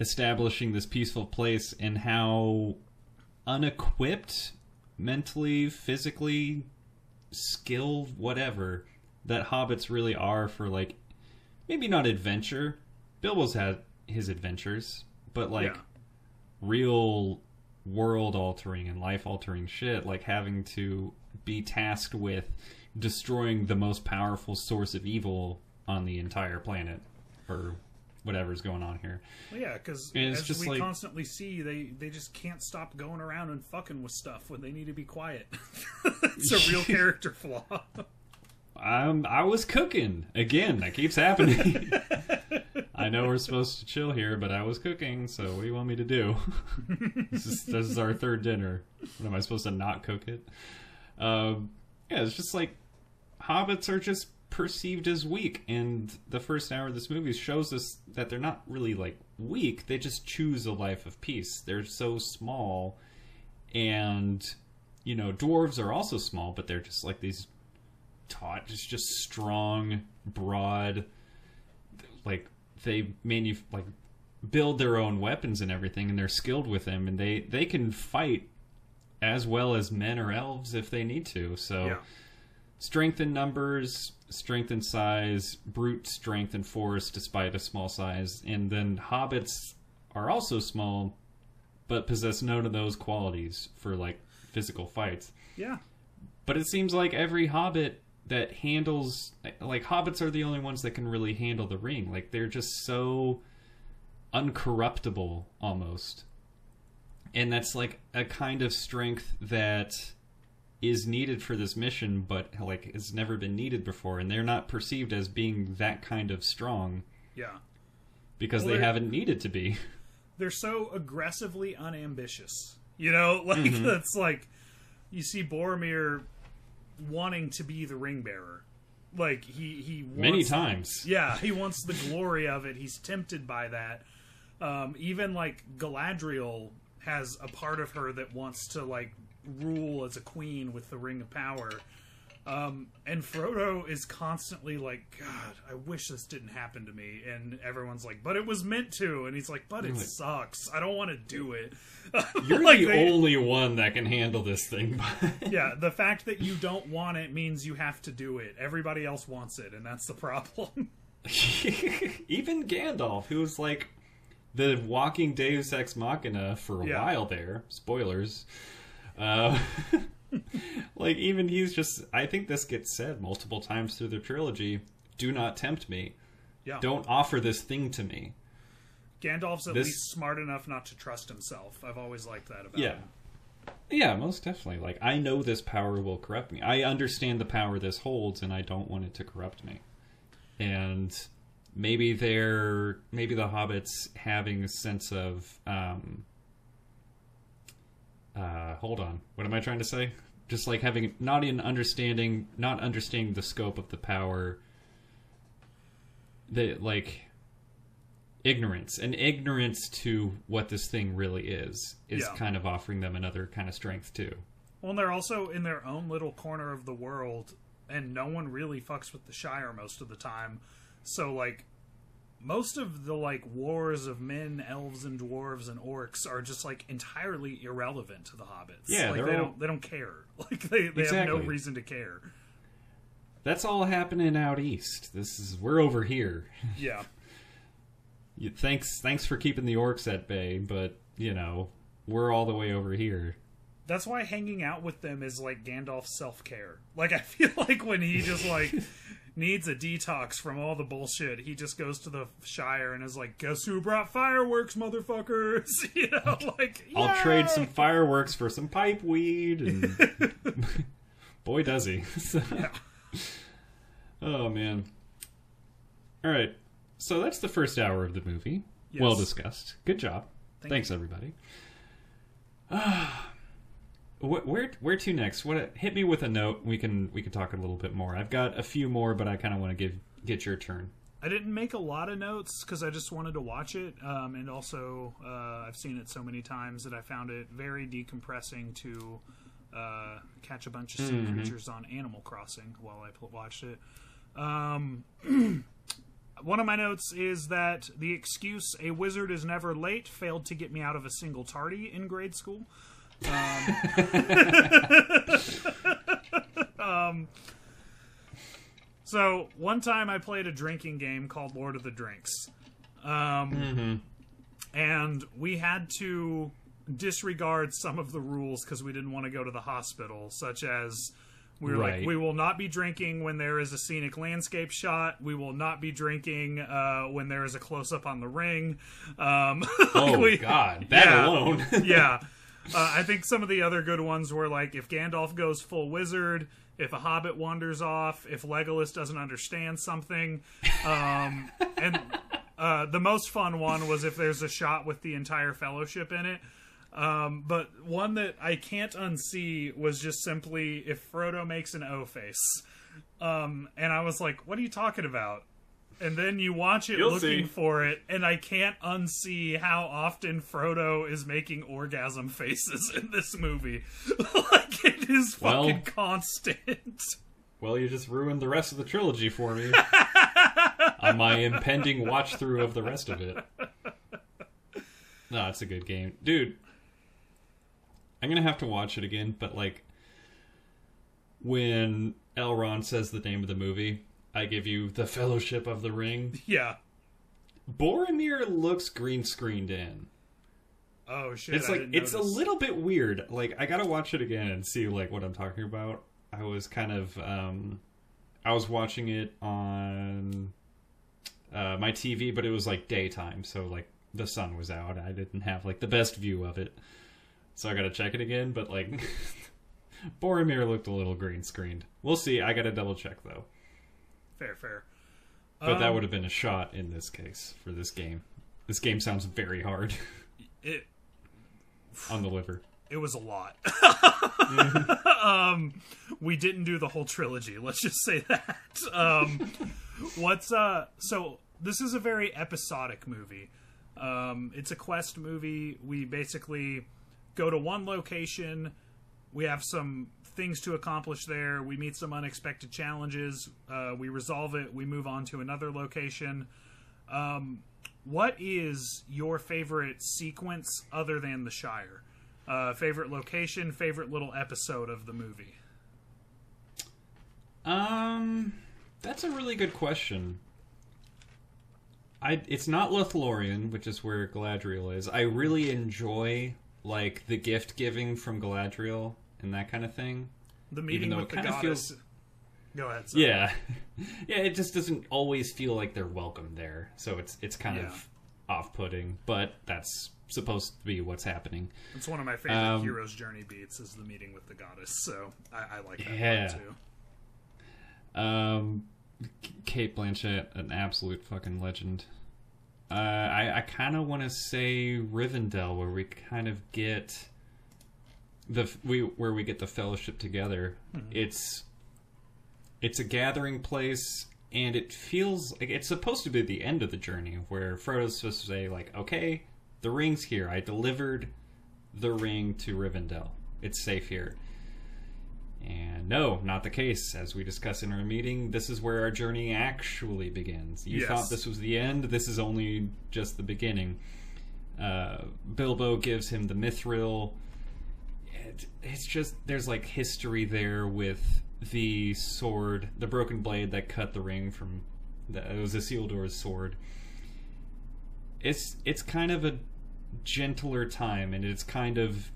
establishing this peaceful place and how unequipped mentally, physically, skilled, whatever, that hobbits really are for like maybe not adventure. Bilbo's had his adventures, but like Yeah. real world altering and life altering shit, like having to be tasked with destroying the most powerful source of evil on the entire planet, or whatever's going on here. Well, yeah, because as just we like- constantly see, they they just can't stop going around and fucking with stuff when they need to be quiet. it's a real character flaw. Um, I was cooking again. That keeps happening. I know we're supposed to chill here, but I was cooking. So what do you want me to do? this, is, this is our third dinner. What am I supposed to not cook it? Um, yeah, it's just like hobbits are just perceived as weak, and the first hour of this movie shows us that they're not really like weak. They just choose a life of peace. They're so small, and you know, dwarves are also small, but they're just like these taut just just strong broad like they manu- like build their own weapons and everything and they're skilled with them and they they can fight as well as men or elves if they need to so Yeah. Strength in numbers strength in size brute strength and force despite a small size and then hobbits are also small but possess none of those qualities for like physical fights Yeah, but it seems like every hobbit that handles like hobbits are the only ones that can really handle the ring. Like they're just so uncorruptible almost. And that's like a kind of strength that is needed for this mission but like has never been needed before and they're not perceived as being that kind of strong yeah. because Well, they haven't needed to be. they're so aggressively unambitious. You know, like Mm-hmm. that's like you see Boromir wanting to be the ring bearer. Like he he wants, Many times. Yeah, he wants the glory of it. He's tempted by that. Um, even like Galadriel has a part of her that wants to like rule as a queen with the ring of power. Um, and Frodo is constantly like, God, I wish this didn't happen to me. And everyone's like, but it was meant to. And he's like, but it sucks. I don't want to do it. You're Like, the they- only one that can handle this thing. Yeah, the fact that you don't want it means you have to do it. Everybody else wants it, and that's the problem. Even Gandalf, who's like the walking Deus Ex Machina for a Yeah. while there. Spoilers. Uh, like even he's just. I think this gets said multiple times through the trilogy. Do not tempt me. yeah. Don't offer this thing to me. Gandalf's at This- least smart enough not to trust himself. I've always liked that about Yeah. him. Yeah, most definitely. Like I know this power will corrupt me. I understand the power this holds, and I don't want it to corrupt me. And maybe they're maybe the hobbits having a sense of um uh hold on. What am I trying to say? Just like having not in understanding not understanding the scope of the power that like ignorance and ignorance to what this thing really is is Yeah. kind of offering them another kind of strength too. Well, and they're also in their own little corner of the world, and no one really fucks with the Shire most of the time. So, like, most of the like wars of men, elves, and dwarves and orcs are just like entirely irrelevant to the hobbits. Yeah, like they're all- don't they don't care. Like they they have no reason to care. That's all happening out east. This is we're over here. Yeah. You, thanks thanks for keeping the orcs at bay, but you know, we're all the way over here. That's why hanging out with them is like Gandalf's self care. Like I feel like when he just like needs a detox from all the bullshit, he just goes to the Shire and is like, "Guess who brought fireworks, motherfuckers?" You know, like I'll "Yay!" trade some fireworks for some pipe weed and boy does he. So- Oh man. All right. So that's the first hour of the movie. Yes. Well discussed. Good job. Thank Thanks everybody. Wh- where where to next? What hit me with a note. We can we can talk a little bit more. I've got a few more, but I kind of want to give get your turn. I didn't make a lot of notes because I just wanted to watch it, um, and also uh, I've seen it so many times that I found it very decompressing to uh, catch a bunch of sea creatures on Animal Crossing while I pl- watched it. Um, one of my notes is that the excuse "a wizard is never late" failed to get me out of a single tardy in grade school. So one time I played a drinking game called Lord of the Drinks, um, and we had to disregard some of the rules because we didn't want to go to the hospital, such as. We were Right. like, we will not be drinking when there is a scenic landscape shot. We will not be drinking uh, when there is a close up on the ring. Um, Oh we- God, that yeah. alone. yeah. Uh, I think some of the other good ones were like if Gandalf goes full wizard, if a hobbit wanders off, if Legolas doesn't understand something. Um, and uh, the most fun one was if there's a shot with the entire fellowship in it. Um, but one that I can't unsee was just simply if Frodo makes an O face. Um, and I was like, what are you talking about? And then you watch it You'll looking see. for it, and I can't unsee how often Frodo is making orgasm faces in this movie. like it is Well- fucking constant. Well, you just ruined the rest of the trilogy for me. on my impending watch through of the rest of it. No, it's a good game. Dude, I'm going to have to watch it again, but like when Elrond says the name of the movie, I give you the Fellowship of the Ring. Yeah. Boromir looks green screened in. Oh shit. It's like it's a little bit weird. Like I gotta watch it again and see like what I'm talking about. I was kind of um I was watching it on uh, my TV, but it was like daytime, so like the sun was out. I didn't have like the best view of it, so I gotta check it again. But like Boromir looked a little green screened. We'll see. I gotta double check though. Fair, fair. But that Um, would have been a shot in this case for this game. This game sounds very hard It on the liver. it was a lot. um, we didn't do the whole trilogy. Let's just say that. Um, what's uh? So this is a very episodic movie. Um, it's a quest movie. We basically go to one location. we have some things to accomplish there. We meet some unexpected challenges. Uh, we resolve it. We move on to another location. Um, what is your favorite sequence other than the Shire? Uh, favorite location, favorite little episode of the movie? Um, that's a really good question. I it's not Lothlorien, which is where Galadriel is. I really enjoy like the gift giving from Galadriel and that kind of thing. The meeting though with it the goddess. feels- Go ahead. sorry. Yeah, yeah. It just doesn't always feel like they're welcome there, so it's it's kind Yeah. of off-putting. But that's supposed to be what's happening. It's one of my favorite Um, hero's journey beats is the meeting with the goddess. So I, I like that Yeah. too. Um, Cate Blanchett, an absolute fucking legend. Uh, I I kind of want to say Rivendell, where we kind of get the we where we get the fellowship together. It's it's a gathering place, and it feels like it's supposed to be the end of the journey, where Frodo's supposed to say like, "Okay, the ring's here. I delivered the ring to Rivendell. It's safe here." And no, not the case. As we discuss in our meeting, this is where our journey actually begins. You Yes. thought this was the end. This is only just the beginning. Uh, Bilbo gives him the mithril. It, it's just there's like history there with the sword, the broken blade that cut the ring from. The, it was Isildur's sword. It's it's kind of a gentler time, and it's kind of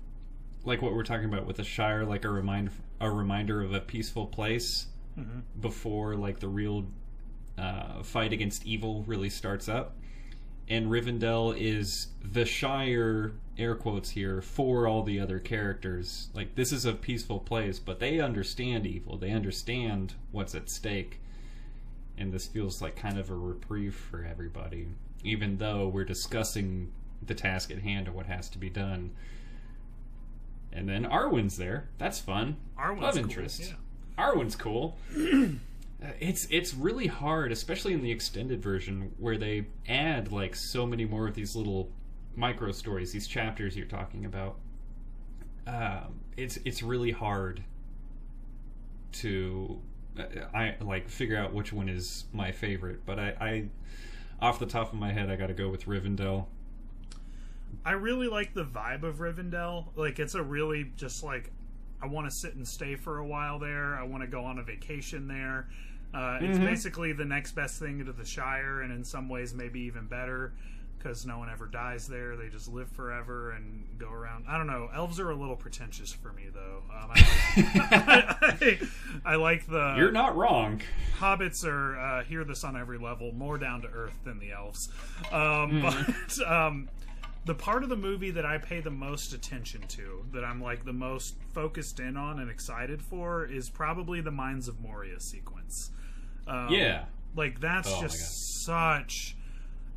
like what we're talking about with the Shire, like a remind a reminder of a peaceful place before like the real uh, fight against evil really starts up. And Rivendell is the Shire, air quotes here, for all the other characters. Like this is a peaceful place, but they understand evil. They understand what's at stake, and this feels like kind of a reprieve for everybody. Even though we're discussing the task at hand or what has to be done. And then Arwen's there. That's fun. Arwen's Love cool, interest. yeah. Arwen's cool. Uh, it's it's really hard, especially in the extended version, where they add like so many more of these little micro stories, these chapters you're talking about. Um, it's it's really hard to uh, I like figure out which one is my favorite, but I, I off the top of my head, I got to go with Rivendell. I really like the vibe of Rivendell. Like it's a really just like I want to sit and stay for a while there. I want to go on a vacation there. Uh, it's basically the next best thing to the Shire, and in some ways maybe even better because no one ever dies there. They just live forever and go around. I don't know. Elves are a little pretentious for me though. Um, I, like, I, like the You're not wrong. hobbits are uh, hear this on every level, more down to earth than the elves. Um, But um, the part of the movie that I pay the most attention to, that I'm like the most focused in on and excited for, is probably the Mines of Moria sequence. Um, Yeah. like that's Oh just such.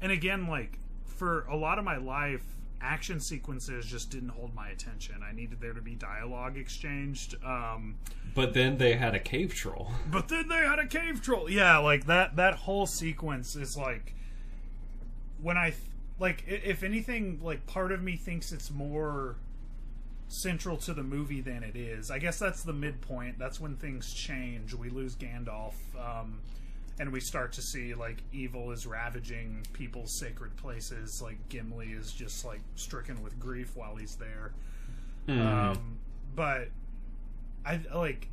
And again, like for a lot of my life, action sequences just didn't hold my attention. I needed there to be dialogue exchanged. Um, But then they had a cave troll. but then they had a cave troll. Yeah, like that. That whole sequence is like when I like. If anything, like part of me thinks it's more central to the movie than it is. I guess that's the midpoint. That's when things change. We lose Gandalf, um, and we start to see like evil is ravaging people's sacred places. Like Gimli is just like stricken with grief while he's there. Um, but I like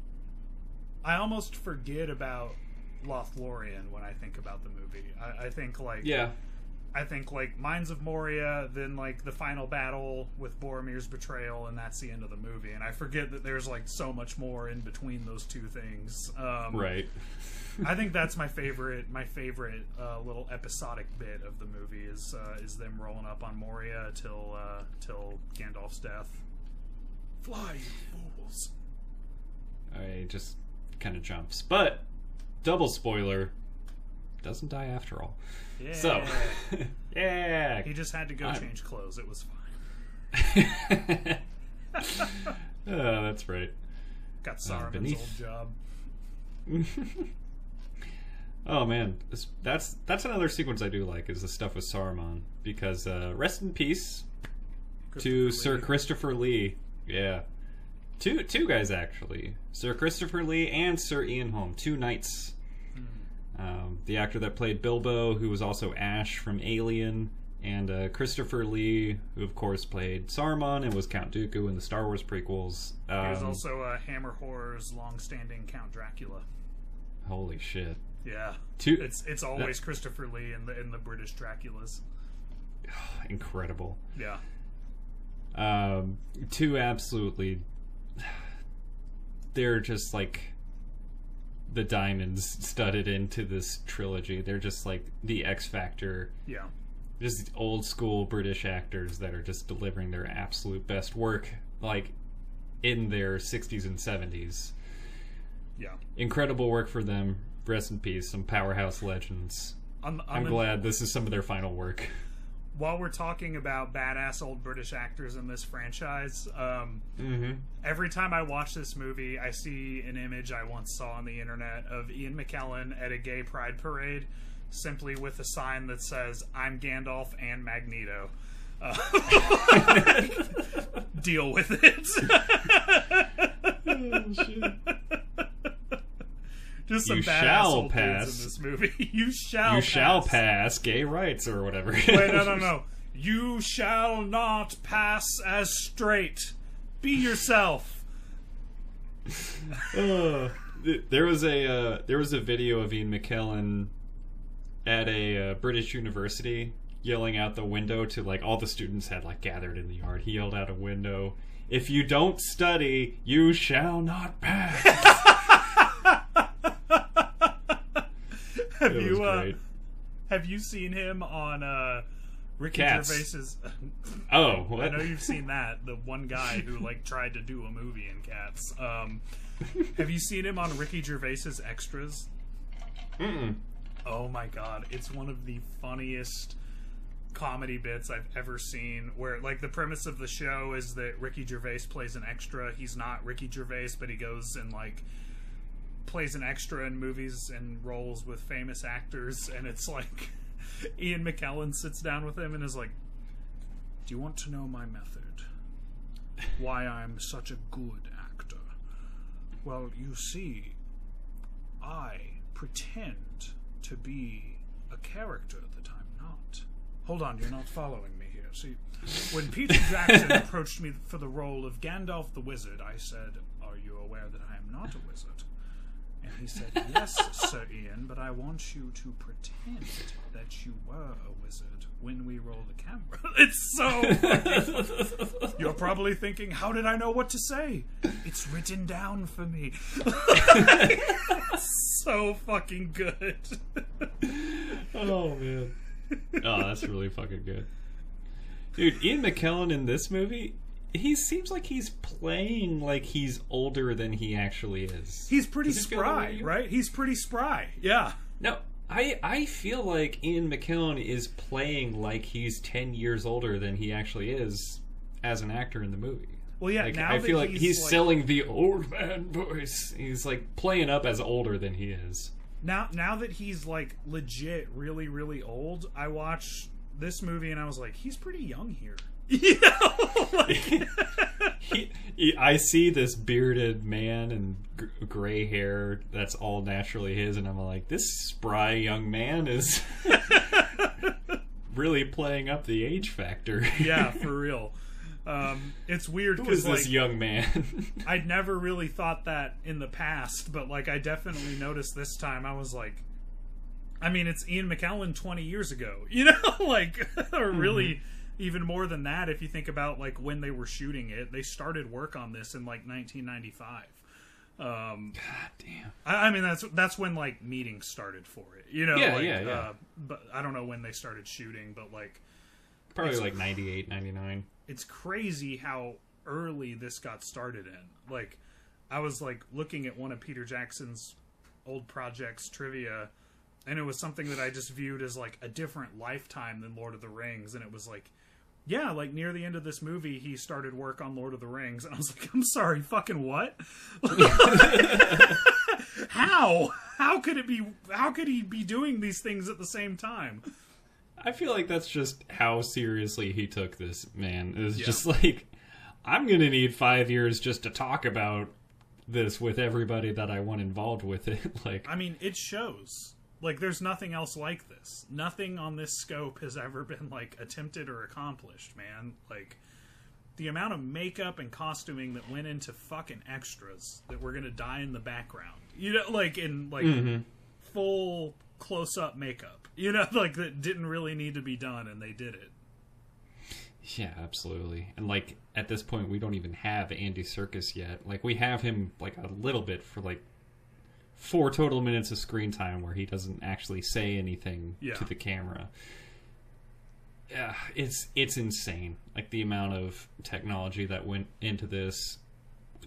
I almost forget about Lothlorien when I think about the movie. I, I think like Yeah. I think like Mines of Moria, then like the final battle with Boromir's betrayal, and that's the end of the movie. And I forget that there's like so much more in between those two things. Um, Right. I think that's my favorite. My favorite uh, little episodic bit of the movie is uh, is them rolling up on Moria till uh, till Gandalf's death. Fly, you fools! I just kind of jumps. But double spoiler, doesn't die after all. Yeah. So, yeah. he just had to go I'm- change clothes. It was fine. oh, that's right. Got Saruman's Uh, beneath- old job. Oh man, This- that's that's another sequence I do like is the stuff with Saruman because uh, rest in peace to Christopher Sir Christopher Lee. Yeah, Two two guys actually, Sir Christopher Lee and Sir Ian Holm, two knights. Um, the actor that played Bilbo, who was also Ash from Alien, and uh, Christopher Lee, who of course played Saruman and was Count Dooku in the Star Wars prequels. Um, He was also uh, Hammer Horror's long-standing Count Dracula. holy shit! Yeah, Two it's it's always Christopher Lee in the in the British Draculas. incredible. Yeah, Um, two absolutely. They're just like the diamonds studded into this trilogy. They're just like the X Factor, yeah, just old school British actors that are just delivering their absolute best work, like in their 60s and 70s. yeah. Incredible work for them. Rest in peace, some powerhouse legends. On, on I'm the- glad this is some of their final work. While we're talking about badass old British actors in this franchise, um, Mm-hmm. every time I watch this movie, I see an image I once saw on the internet of Ian McKellen at a gay pride parade, simply with a sign that says, I'm Gandalf and Magneto. Uh, deal with it. Just some You badass shall pass. in this movie. you shall You pass. shall pass gay rights or whatever. Wait, no, no, no. You shall not pass as straight. Be yourself. Uh, there was a uh, there was a video of Ian McKellen at a uh, British university yelling out the window to like all the students had like gathered in the yard. He yelled out a window, "If you don't study, you shall not pass." Have It you uh, have you seen him on uh, Ricky Cats. Gervais's? Oh, I know you've seen that. The one guy who like tried to do a movie in Cats. Um, have you seen him on Ricky Gervais's Extras? Mm-mm. Oh my god, it's one of the funniest comedy bits I've ever seen. Where like the premise of the show is that Ricky Gervais plays an extra. He's not Ricky Gervais, but he goes and like plays an extra in movies and roles with famous actors, and it's like Ian McKellen sits down with him and is like, "Do you want to know my method? Why I'm such a good actor? Well, you see, I pretend to be a character that I'm not. Hold on, you're not following me here. See, when Peter Jackson approached me for the role of Gandalf the Wizard, I said, Are you aware that I am not a wizard? And he said, Yes, Sir Ian, but I want you to pretend that you were a wizard when we roll the camera. It's so fucking You're probably thinking, How did I know what to say? It's written down for me. so fucking good. Oh man. Oh, that's really fucking good. Dude, Ian McKellen in this movie, he seems like he's playing like he's older than he actually is. He's pretty Does it feel that way spry, right? He's pretty spry. Yeah. No, I I feel like Ian McKellen is playing like he's 10 years older than he actually is as an actor in the movie. Well, yeah. Like, now I that feel like he's, he's like, selling the old man voice. He's like playing up as older than he is. now now that he's like legit really really old i watched this movie and i was like he's pretty young here you know he, he- I see this bearded man and gray hair that's all naturally his, and I'm like, this spry young man is really playing up the age factor. yeah for real um, it's weird Who because is this like young man? i'd never really thought that in the past but like i definitely noticed this time i was like i mean it's ian mckellen 20 years ago you know like or really even more than that if you think about like when they were shooting it they started work on this in like 1995 um God damn. I, I mean, that's that's when like meetings started for it. You know, Yeah, like, yeah, yeah. Uh, but I don't know when they started shooting, but like Probably like 98, 99. it's crazy how early this got started in. Like, I was like looking at one of Peter Jackson's old projects trivia, and it was something that I just viewed as like a different lifetime than Lord of the Rings, and it was like. Yeah, like near the end of this movie, he started work on Lord of the Rings, and I was like, "I'm sorry, fucking what? how? How could it be? How could he be doing these things at the same time?" I feel like that's just how seriously he took this, man. It was Yeah. just like, I'm gonna need five years just to talk about this with everybody that I want involved with it. like, I mean, it shows. Like, there's nothing else like this. Nothing on this scope has ever been like attempted or accomplished, man. Like, the amount of makeup and costuming that went into fucking extras that were gonna die in the background. You know, like in like mm-hmm. full close up makeup. You know, like that didn't really need to be done, and they did it. yeah, absolutely. And like at this point, we don't even have Andy Serkis yet. Like we have him like a little bit for like four total minutes of screen time where he doesn't actually say anything Yeah. to the camera. Yeah, it's it's insane. Like the amount of technology that went into this,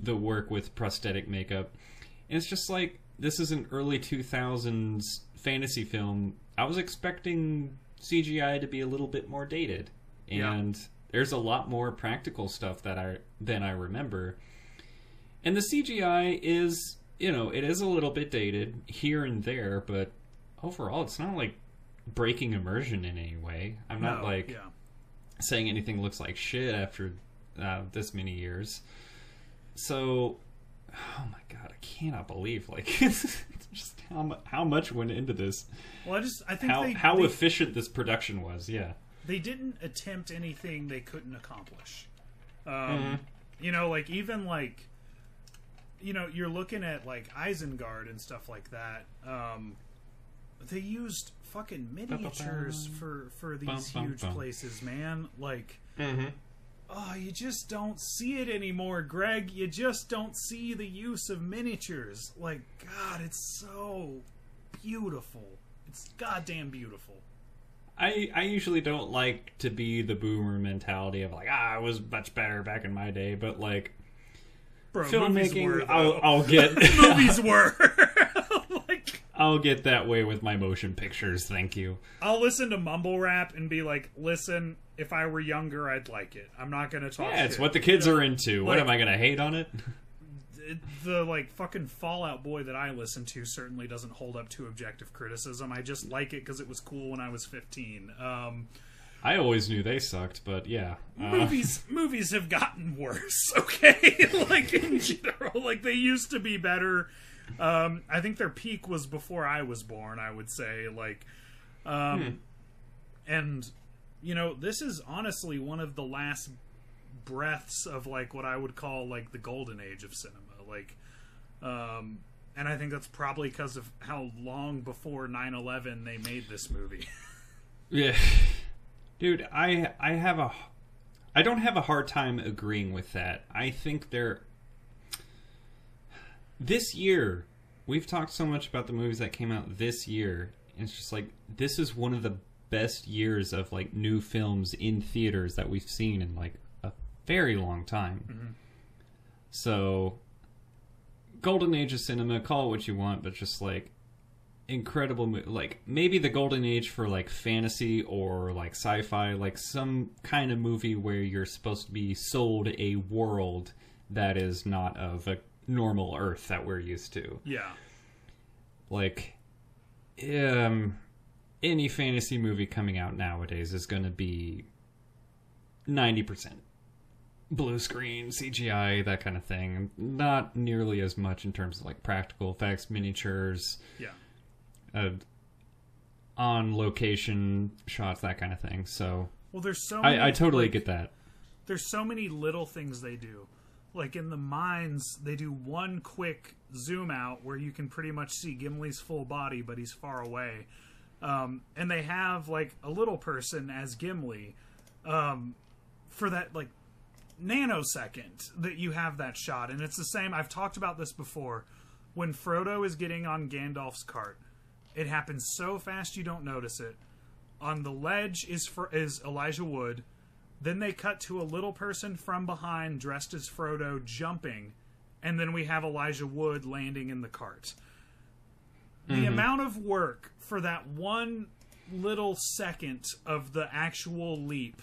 the work with prosthetic makeup. And it's just like this is an early 2000s fantasy film. I was expecting CGI to be a little bit more dated. Yeah. And there's a lot more practical stuff that I than I remember. And the CGI is, you know, it is a little bit dated here and there, but overall it's not like breaking immersion in any way. I'm not like yeah. saying anything looks like shit after uh, this many years. So, oh my god, I cannot believe like just how mu- how much went into this. Well, I just I think How they how they, efficient this production was. Yeah. they didn't attempt anything they couldn't accomplish. Um, Mm-hmm. You know, like even like, you know, you're looking at like Isengard and stuff like that. Um, they used fucking miniatures for for these Bum, bum, huge places, man. Like, Mm-hmm. oh, you just don't see it anymore, Greg. You just don't see the use of miniatures. Like, God, it's so beautiful. It's goddamn beautiful. I I usually don't like to be the boomer mentality of like ah I was much better back in my day, but like Bro, filmmaking, were, I'll. I'll get movies were. like, I'll get that way with my motion pictures. Thank you. I'll listen to mumble rap and be like, "Listen, if I were younger, I'd like it. I'm not gonna talk." Yeah, it's what the kids are into. what am I gonna hate on it? It- the like fucking Fall Out Boy that I listen to certainly doesn't hold up to objective criticism. I just like it because it was cool when I was 15. Um, I always knew they sucked, but yeah. Uh, movies movies have gotten worse. Okay, like in general, like they used to be better. Um, I think their peak was before I was born. I would say like, um, and you know this is honestly one of the last breaths of like what I would call like the golden age of cinema. Like, um, and I think that's probably because of how long before 9-11 they made this movie. Yeah, dude, I I have a I don't have a hard time agreeing with that. I think there this year we've talked so much about the movies that came out this year. And it's just like this is one of the best years of like new films in theaters that we've seen in like a very long time. Mm-hmm. So golden age of cinema, call it what you want, but just like incredible mo- like maybe the golden age for like fantasy or like sci-fi like some kind of movie where you're supposed to be sold a world that is not of a normal earth that we're used to. Yeah, like um any fantasy movie coming out nowadays is going to be 90% blue screen CGI that kind of thing. Not nearly as much in terms of like practical effects miniatures. Yeah. Uh, on location shots, that kind of thing. So Well, there's so many, I, I totally like, get that. there's so many little things they do. Like in the mines, they do one quick zoom out where you can pretty much see Gimli's full body, but he's far away. Um, and they have like a little person as Gimli um, for that like nanosecond that you have that shot. And it's the same. I've talked about this before. When Frodo is getting on Gandalf's cart, it happens so fast you don't notice it. On the ledge is for, is Elijah Wood. Then they cut to a little person from behind dressed as Frodo jumping, and then we have Elijah Wood landing in the cart. The mm-hmm. amount of work for that one little second of the actual leap,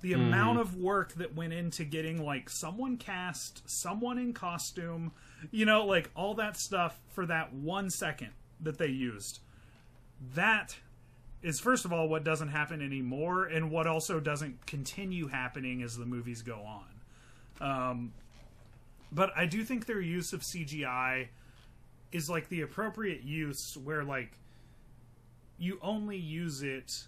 the mm-hmm. amount of work that went into getting like someone cast, someone in costume, you know, like all that stuff for that one second that they used. That is first of all what doesn't happen anymore and what also doesn't continue happening as the movies go on Um, but I do think their use of CGI is like the appropriate use where like you only use it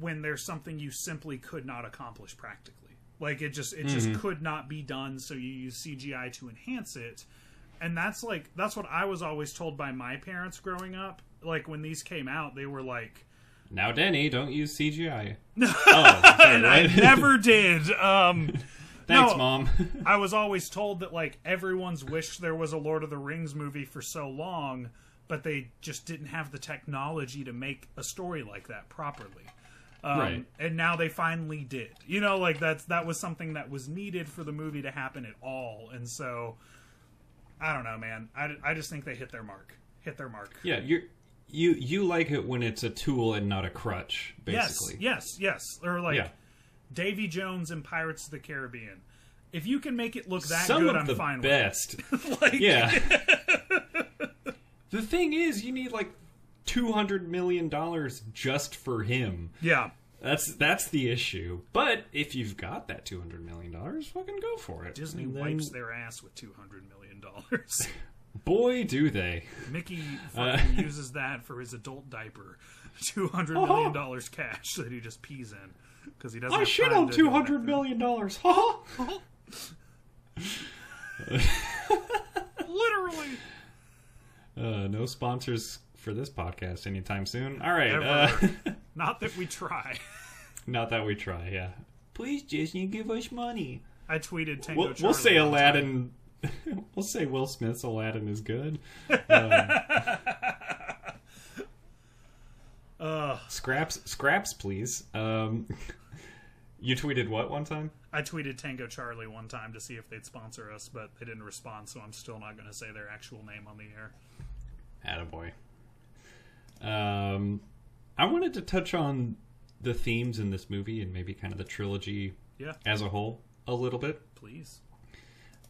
when there's something you simply could not accomplish practically. Like it just it just could not be done, so you use CGI to enhance it. And that's like that's what I was always told by my parents growing up. Like when these came out, they were like Now, Denny, don't use CGI. oh, sorry, and I right? never did. Um Thanks, no. mom. I was always told that like everyone's wished there was a Lord of the Rings movie for so long, but they just didn't have the technology to make a story like that properly. Um, Right. And now they finally did. You know, like that's that was something that was needed for the movie to happen at all. And so, I don't know, man. I, I just think they hit their mark. Hit their mark. yeah, you're you you like it when it's a tool and not a crutch, basically. yes, yes. yes. Or like Yeah. Davy Jones and Pirates of the Caribbean. If you can make it look that Some good, of I'm the fine best. with it. like, Yeah. the thing is, you need like two hundred million dollars just for him. yeah. That's that's the issue. But if you've got that two hundred million dollars, fucking go for it. Disney then- wipes their ass with two hundred million dollars. Boy, do they! Mickey Uh. uses that for his adult diaper. Two hundred million dollars cash that he just pees in because he doesn't. I have shit on two hundred million dollars. Ha. Literally. Uh, no sponsors for this podcast anytime soon. All right. Uh, Not that we try. not that we try. Yeah. Please, Disney, give us money. I tweeted Tango We'll, we'll say. Aladdin. we'll say Will Smith's Aladdin is good. Ugh. Scraps, scraps, please. Um, you tweeted what one time? I tweeted Tango Charlie one time to see if they'd sponsor us, but they didn't respond, so I'm still not going to say their actual name on the air. Attaboy. Um, I wanted to touch on the themes in this movie and maybe kind of the trilogy Yeah, as a whole a little bit. please.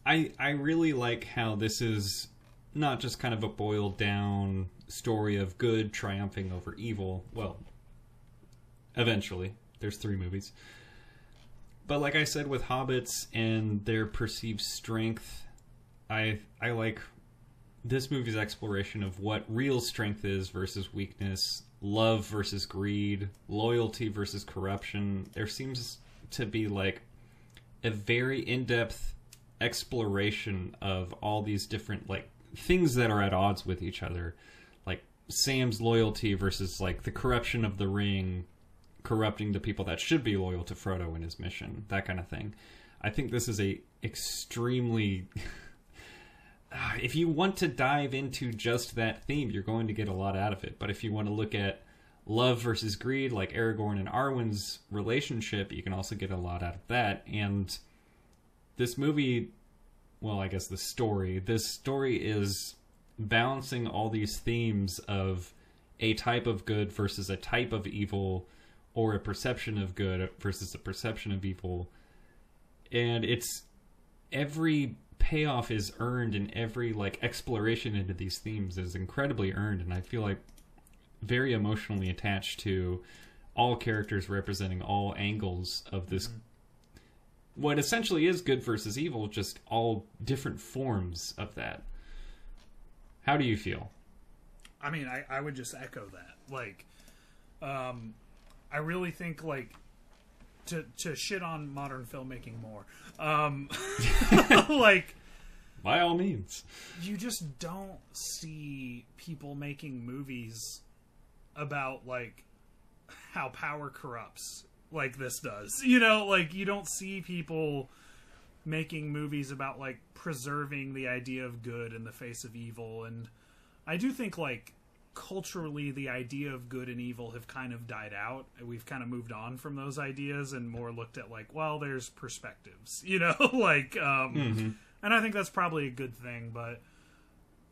I I really like how this is not just kind of a boiled down story of good triumphing over evil. Well, eventually, there's three movies. But like I said with hobbits and their perceived strength, I I like this movie's exploration of what real strength is versus weakness, love versus greed, loyalty versus corruption. There seems to be like a very in-depth exploration of all these different like things that are at odds with each other. Like Sam's loyalty versus like the corruption of the ring corrupting the people that should be loyal to Frodo in his mission that kind of thing. I think this is a extremely if you want to dive into just that theme you're going to get a lot out of it. But if you want to look at love versus greed like Aragorn and Arwen's relationship you can also get a lot out of that. And this movie well i guess the story this story is balancing all these themes of a type of good versus a type of evil or a perception of good versus a perception of evil. And it's every payoff is earned and every like exploration into these themes is incredibly earned and i feel like very emotionally attached to all characters representing all angles of this mm-hmm. What essentially is good versus evil, just all different forms of that. How do you feel? I mean, I, I would just echo that. Like, um, I really think like to to shit on modern filmmaking more. Um, like By all means. you just don't see people making movies about like how power corrupts like this does. You know, like you don't see people making movies about like preserving the idea of good in the face of evil and I do think like culturally the idea of good and evil have kind of died out. We've kind of moved on from those ideas and more looked at like, well, there's perspectives, you know, like um and I think that's probably a good thing, but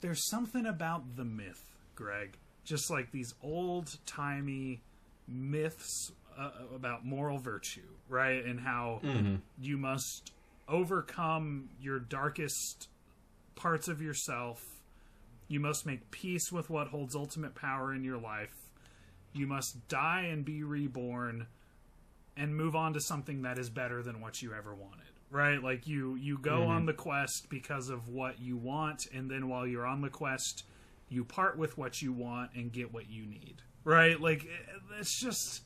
there's something about the myth, Greg. Just like these old timey myths uh, about moral virtue, right? And how you must overcome your darkest parts of yourself. You must make peace with what holds ultimate power in your life. You must die and be reborn and move on to something that is better than what you ever wanted, right? Like you you go on the quest because of what you want, and then while you're on the quest, you part with what you want and get what you need, right? Like it's just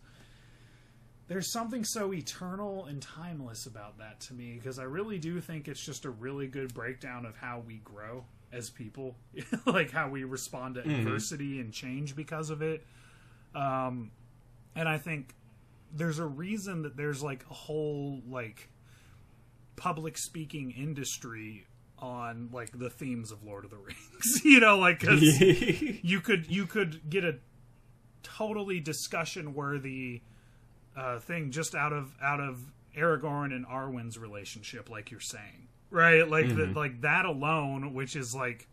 there's something so eternal and timeless about that to me because I really do think it's just a really good breakdown of how we grow as people, like how we respond to adversity and change because of it. Um, and I think there's a reason that there's like a whole like public speaking industry on like the themes of Lord of the Rings. you know, like 'cause you could you could get a totally discussion worthy uh, thing just out of out of Aragorn and Arwen's relationship, like you're saying, right? Like that, like that alone, which is like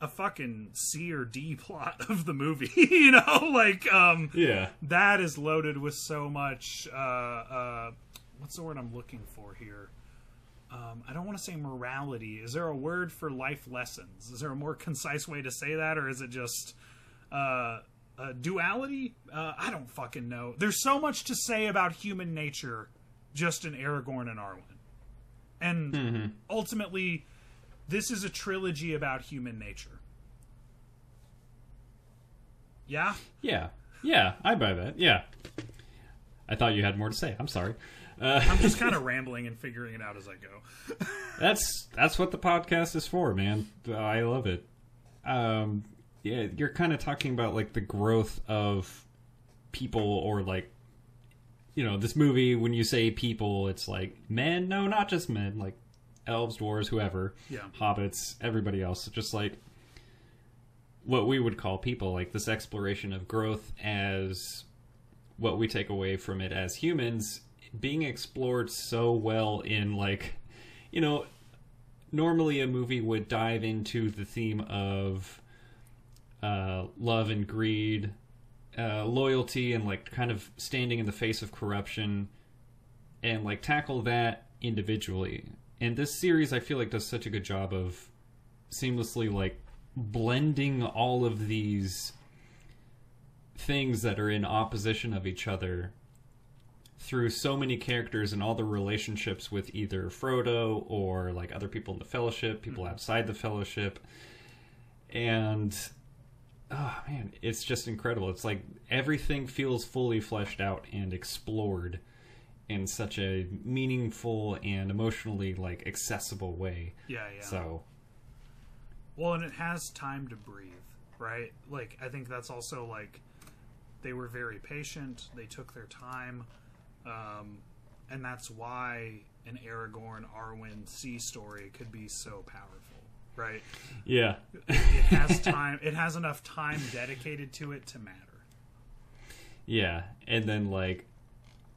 a fucking C or D plot of the movie, you know, like um, yeah. that is loaded with so much. Uh, uh, what's the word I'm looking for here? Um, I don't want to say morality. Is there a word for life lessons? Is there a more concise way to say that, or is it just uh, uh, duality? Uh, I don't fucking know. There's so much to say about human nature just in Aragorn and Arwen, and ultimately, this is a trilogy about human nature. Yeah. Yeah. Yeah, I buy that. Yeah. I thought you had more to say. I'm sorry. Uh, I'm just kind of rambling and figuring it out as I go. that's that's what the podcast is for, man. I love it. Um, yeah, you're kind of talking about like the growth of people, or like, you know, this movie. When you say people, it's like men. No, not just men. Like elves, dwarves, whoever. Yeah. Hobbits, everybody else. Just like what we would call people, like this exploration of growth as what we take away from it as humans being explored so well in like you know normally a movie would dive into the theme of uh, love and greed uh, loyalty and like kind of standing in the face of corruption and like tackle that individually and this series i feel like does such a good job of seamlessly like blending all of these things that are in opposition of each other through so many characters and all the relationships with either Frodo or like other people in the fellowship, people outside the fellowship. And oh man, it's just incredible. It's like everything feels fully fleshed out and explored in such a meaningful and emotionally like accessible way. Yeah, yeah. So, Well, and it has time to breathe, right? Like I think that's also like they were very patient. They took their time, um, and that's why an Aragorn Arwen C story could be so powerful, right? yeah. It has time. it has enough time dedicated to it to matter. Yeah, and then like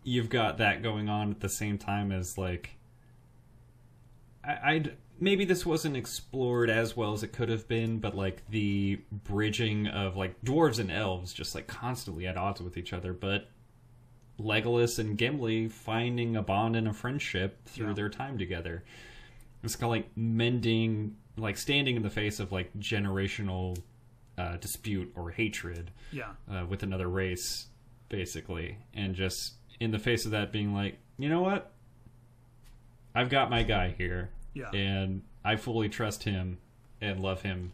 you've got that going on at the same time as like I, I'd maybe this wasn't explored as well as it could have been, but like the bridging of like dwarves and elves just like constantly at odds with each other, but Legolas and Gimli finding a bond and a friendship through Yeah. their time together. It's kind of like mending, like standing in the face of like generational uh, dispute or hatred Yeah, uh, with another race, basically, and just in the face of that, being like, you know what, I've got my guy here, yeah. and I fully trust him and love him,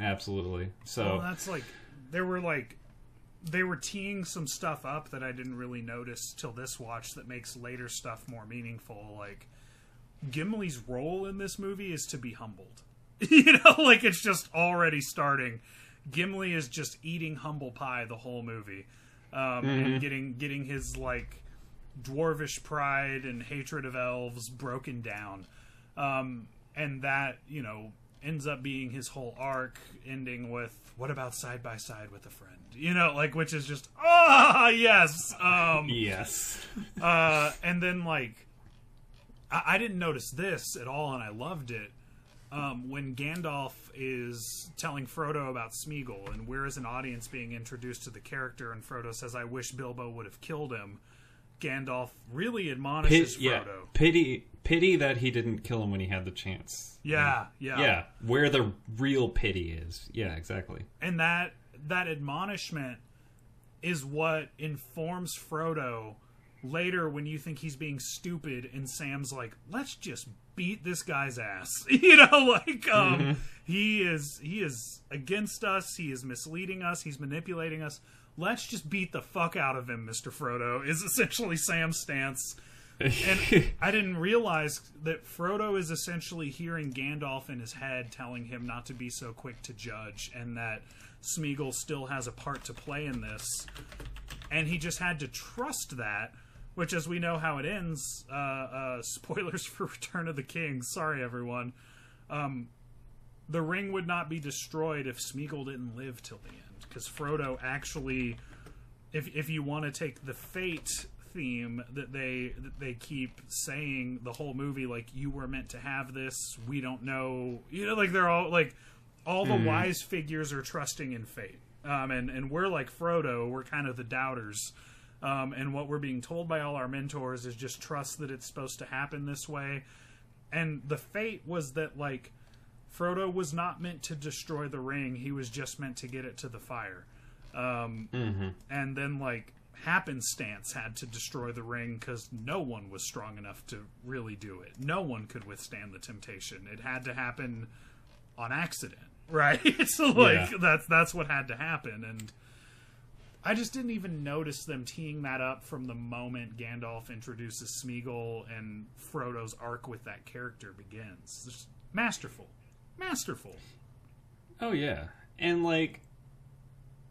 absolutely. So Well, that's like there were like they were teeing some stuff up that I didn't really notice till this watch that makes later stuff more meaningful. Like Gimli's role in this movie is to be humbled. you know, like it's just already starting. Gimli is just eating humble pie the whole movie, um, and getting getting his like dwarvish pride and hatred of elves broken down, um, and that you know ends up being his whole arc, ending with "What about side by side with a friend?" You know, like which is just ah yes. Um, yes, uh, and then like I, I didn't notice this at all, and I loved it. Um, when Gandalf is telling Frodo about Smeagol, and we're as an audience being introduced to the character, and Frodo says, "I wish Bilbo would have killed him." Gandalf really admonishes Pit, yeah, Frodo. pity, pity that he didn't kill him when he had the chance. Yeah, yeah, yeah, where the real pity is. Yeah, exactly. and that that admonishment is what informs Frodo later when you think he's being stupid and Sam's like, let's just beat this guy's ass. You know, like um Mm-hmm. he is he is against us, he is misleading us, he's manipulating us. Let's just beat the fuck out of him, Mr. Frodo, is essentially Sam's stance. And I didn't realize that Frodo is essentially hearing Gandalf in his head telling him not to be so quick to judge and that Smeagol still has a part to play in this. And he just had to trust that, which, as we know how it ends, uh, uh, spoilers for Return of the King. Sorry, everyone. Um, the ring would not be destroyed if Smeagol didn't live till the end. Because Frodo actually if if you want to take the fate theme that they that they keep saying the whole movie like you were meant to have this we don't know you know like they're all like all the wise figures are trusting in fate um and and we're like frodo we're kind of the doubters um and what we're being told by all our mentors is just trust that it's supposed to happen this way. And the fate was that like frodo was not meant to destroy the ring. He was just meant to get it to the fire. Um and then like happenstance had to destroy the ring because no one was strong enough to really do it. No one could withstand the temptation. It had to happen on accident right? So like Yeah. that's that's what had to happen. And i just didn't even notice them teeing that up from the moment gandalf introduces smeagol and frodo's arc with that character begins. Just masterful. Masterful. Oh yeah, and like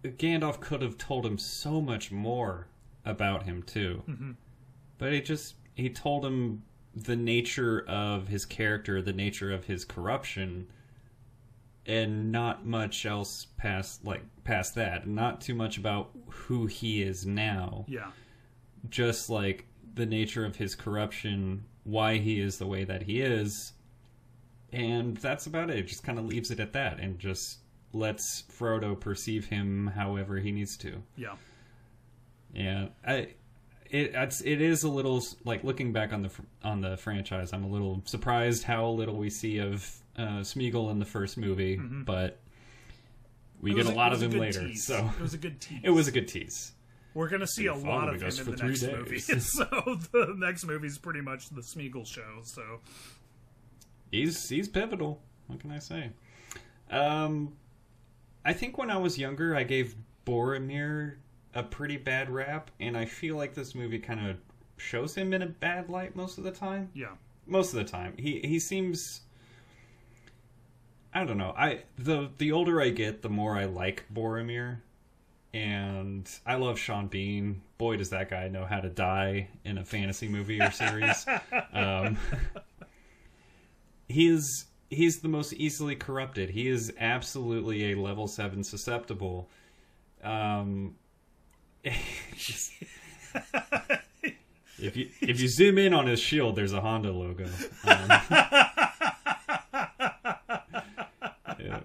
Gandalf could have told him so much more about him too, Mm-hmm. but he just he told him the nature of his character, the nature of his corruption, and not much else past like past that. Not too much about who he is now, yeah just like the nature of his corruption, why he is the way that he is, and that's about it. It just kind of leaves it at that, and just lets Frodo perceive him however he needs to. yeah Yeah, I, it it's, it is a little like looking back on the on the franchise. I'm a little surprised how little we see of uh, Smeagol in the first movie, but we get was a lot of him later. tease. So it was a good tease it was a good tease. We're gonna see a lot of him in the next days. movie, so the next movie is pretty much the Smeagol show. So he's he's pivotal. What can I say? Um, I think when I was younger, I gave Boromir a pretty bad rap, and I feel like this movie kind of shows him in a bad light most of the time. yeah, Most of the time, he he seems. I don't know. I the the older I get, the more I like Boromir, and I love Sean Bean. Boy, does that guy know how to die in a fantasy movie or series. um, he is he's the most easily corrupted. He is absolutely a level seven susceptible. Um, just- if you if you zoom in on his shield, there's a Honda logo. Um, yeah.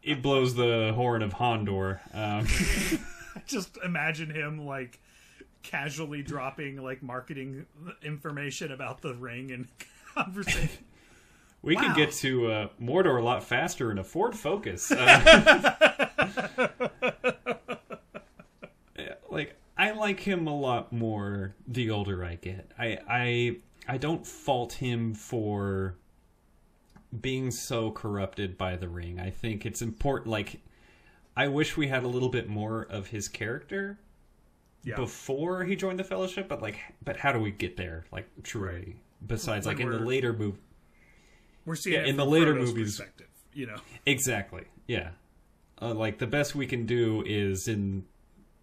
He blows the horn of Hondor. Um, just imagine him like casually dropping like marketing information about the ring and conversation. we Wow. can get to uh, Mordor a lot faster in a Ford Focus. Uh, I like him a lot more the older I get. I I I don't fault him for being so corrupted by the ring. I think it's important like I wish we had a little bit more of his character Yeah, before he joined the fellowship, but like but how do we get there? Like truly besides When like in the later move we're seeing yeah, it in the later Frodo's movies- perspective, you know. Exactly. Yeah. Uh, like the best we can do is in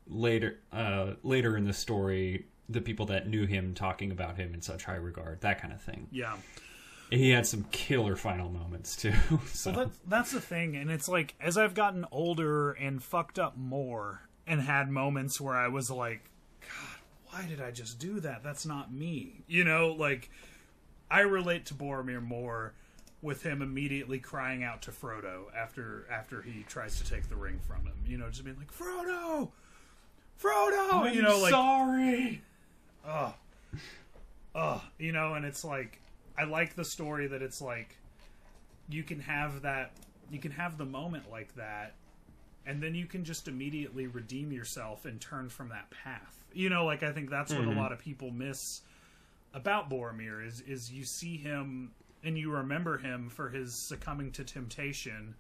later uh later in the story the people that knew him talking about him in such high regard, that kind of thing. Yeah. He had some killer final moments too. So Well, that's that's the thing, and it's like as I've gotten older and fucked up more, and had moments where I was like, God, why did I just do that? That's not me. You know, like I relate to Boromir more with him immediately crying out to Frodo after after he tries to take the ring from him. You know, just being like, Frodo, Frodo. you know, like sorry. oh, oh, you know, and it's like I like the story that it's like you can have that, you can have the moment like that, and then you can just immediately redeem yourself and turn from that path. You know, like I think that's what a mm-hmm. lot of people miss about Boromir is is you see him and you remember him for his succumbing to temptation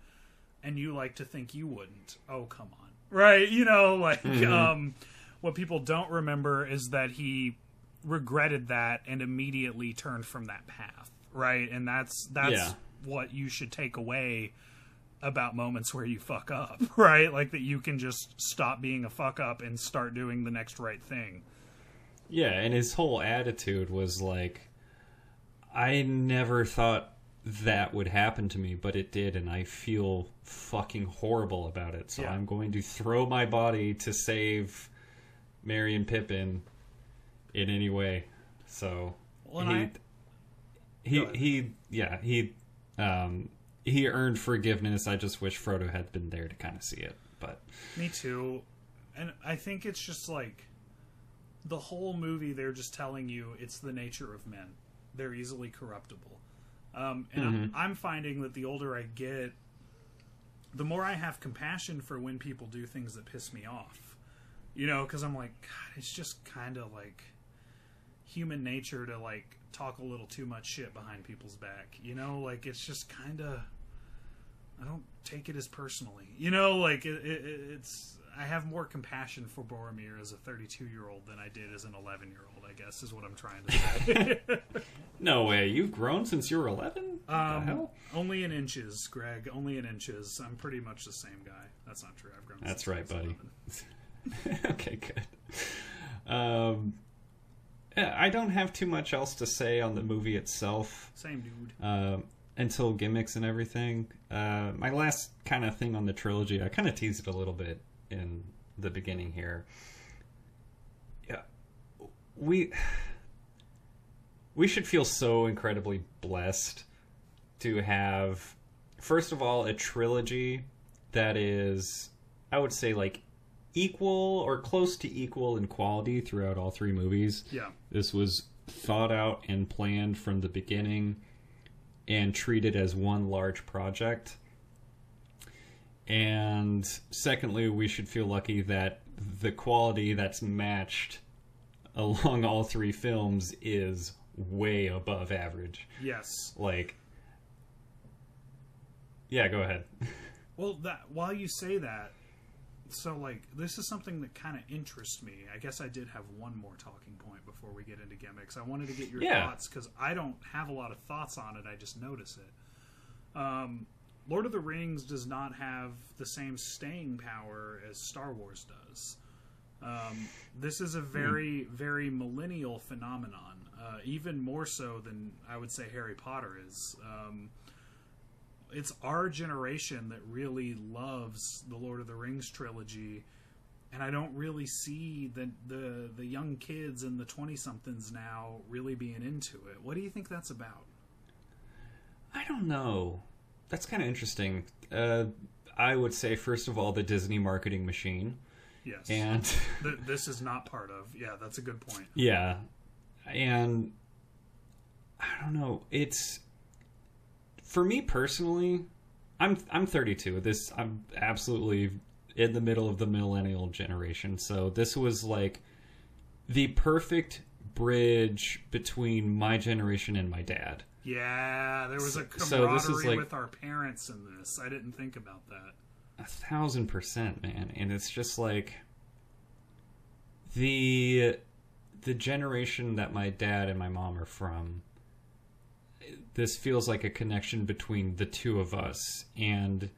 and you like to think you wouldn't. Oh, come on. Right? You know, like um what people don't remember is that he regretted that and immediately turned from that path. Right? And that's that's Yeah. what you should take away about moments where you fuck up, right? Like that you can just stop being a fuck up and start doing the next right thing. Yeah, and his whole attitude was like, I never thought that would happen to me, but it did, and I feel fucking horrible about it. So Yeah. I'm going to throw my body to save Merry and Pippin in any way. So Well, he, I- he, he, yeah, he, um, he earned forgiveness. I just wish Frodo had been there to kind of see it, but Me too. And I think it's just like the whole movie they're just telling you it's the nature of men. They're easily corruptible. Um, and I'm, I'm finding that the older I get, the more I have compassion for when people do things that piss me off. You know, because I'm like, God, it's just kind of like human nature to like talk a little too much shit behind people's back. You know, like it's just kind of. I don't take it as personally. You know, like it, it, it's. I have more compassion for Boromir as a 32 year old than I did as an 11 year old. I guess is what I'm trying to say. no way. You've grown since you were 11. Um, only in inches, Greg. Only in inches. I'm pretty much the same guy. That's not true. I've grown. That's right, buddy. okay, good. Um, I don't have too much else to say on the movie itself Same dude. uh, until gimmicks and everything. Uh, my last kind of thing on the trilogy, I kind of teased it a little bit in the beginning here. Yeah, we we should feel so incredibly blessed to have, first of all, a trilogy that is, I would say, like equal or close to equal in quality throughout all three movies. Yeah. This was thought out and planned from the beginning and treated as one large project. And secondly, we should feel lucky that the quality that's matched along all three films is way above average. Yes. Like, yeah, go ahead. Well, that while you say that, so like this is something that kind of interests me. I guess I did have one more talking point before we get into gimmicks. I wanted to get your Yeah. thoughts because I don't have a lot of thoughts on it. I just notice it. Um, Lord of the Rings does not have the same staying power as Star Wars does. Um, this is a very, very millennial phenomenon, uh, even more so than I would say Harry Potter is. Um, it's our generation that really loves the Lord of the Rings trilogy, and I don't really see the the, the young kids and the twenty somethings now really being into it. What do you think that's about? I don't know. That's kind of interesting. Uh, I would say, first of all, the Disney marketing machine. Yes, And Th- this is not part of. Yeah, that's a good point. Yeah. And I don't know. It's for me personally, I'm I'm 32. This I'm absolutely in the middle of the millennial generation. So this was like the perfect bridge between my generation and my dad. Yeah, there was a So camaraderie is like- with our parents in this. I didn't think about that. A thousand percent, man. And it's just like the the generation that my dad and my mom are from. This feels like a connection between the two of us, and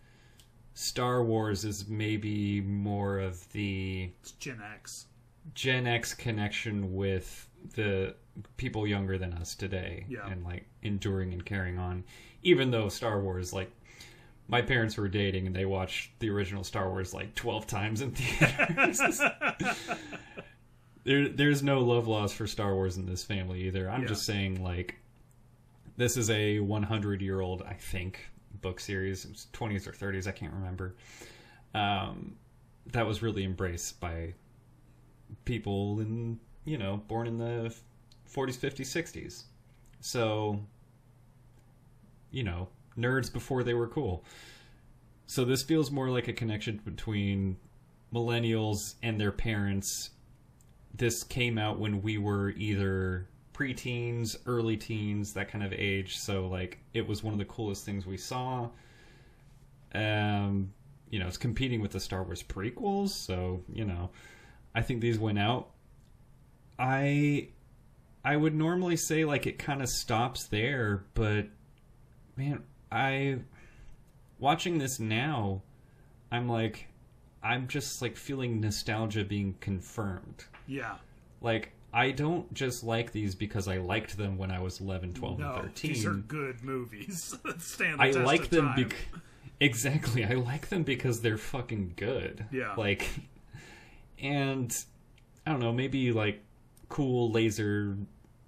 Star Wars is maybe more of the It's Gen X. Gen X connection with the people younger than us today, Yeah. and like enduring and carrying on. Even though Star Wars, like my parents were dating and they watched the original Star Wars like twelve times in theaters. there, there's no love loss for Star Wars in this family either. I'm Yeah. just saying, like, this is a 100 year old, I think, book series. It was 20s or 30s, I can't remember. Um, that was really embraced by people in, you know, born in the 40s, 50s, 60s. So, you know, nerds before they were cool. So this feels more like a connection between millennials and their parents. This came out when we were either preteens, early teens, that kind of age. So like it was one of the coolest things we saw. Um, you know, it's competing with the Star Wars prequels, so you know, I think these went out. I I would normally say like it kind of stops there, but man, I watching this now, I'm like I'm just like feeling nostalgia being confirmed. Yeah. Like I don't just like these because I liked them when I was 11, 12, No, and 13. these are good movies. that Stand the I test like of them because exactly. I like them because they're fucking good. Yeah. Like, and I don't know, maybe like cool laser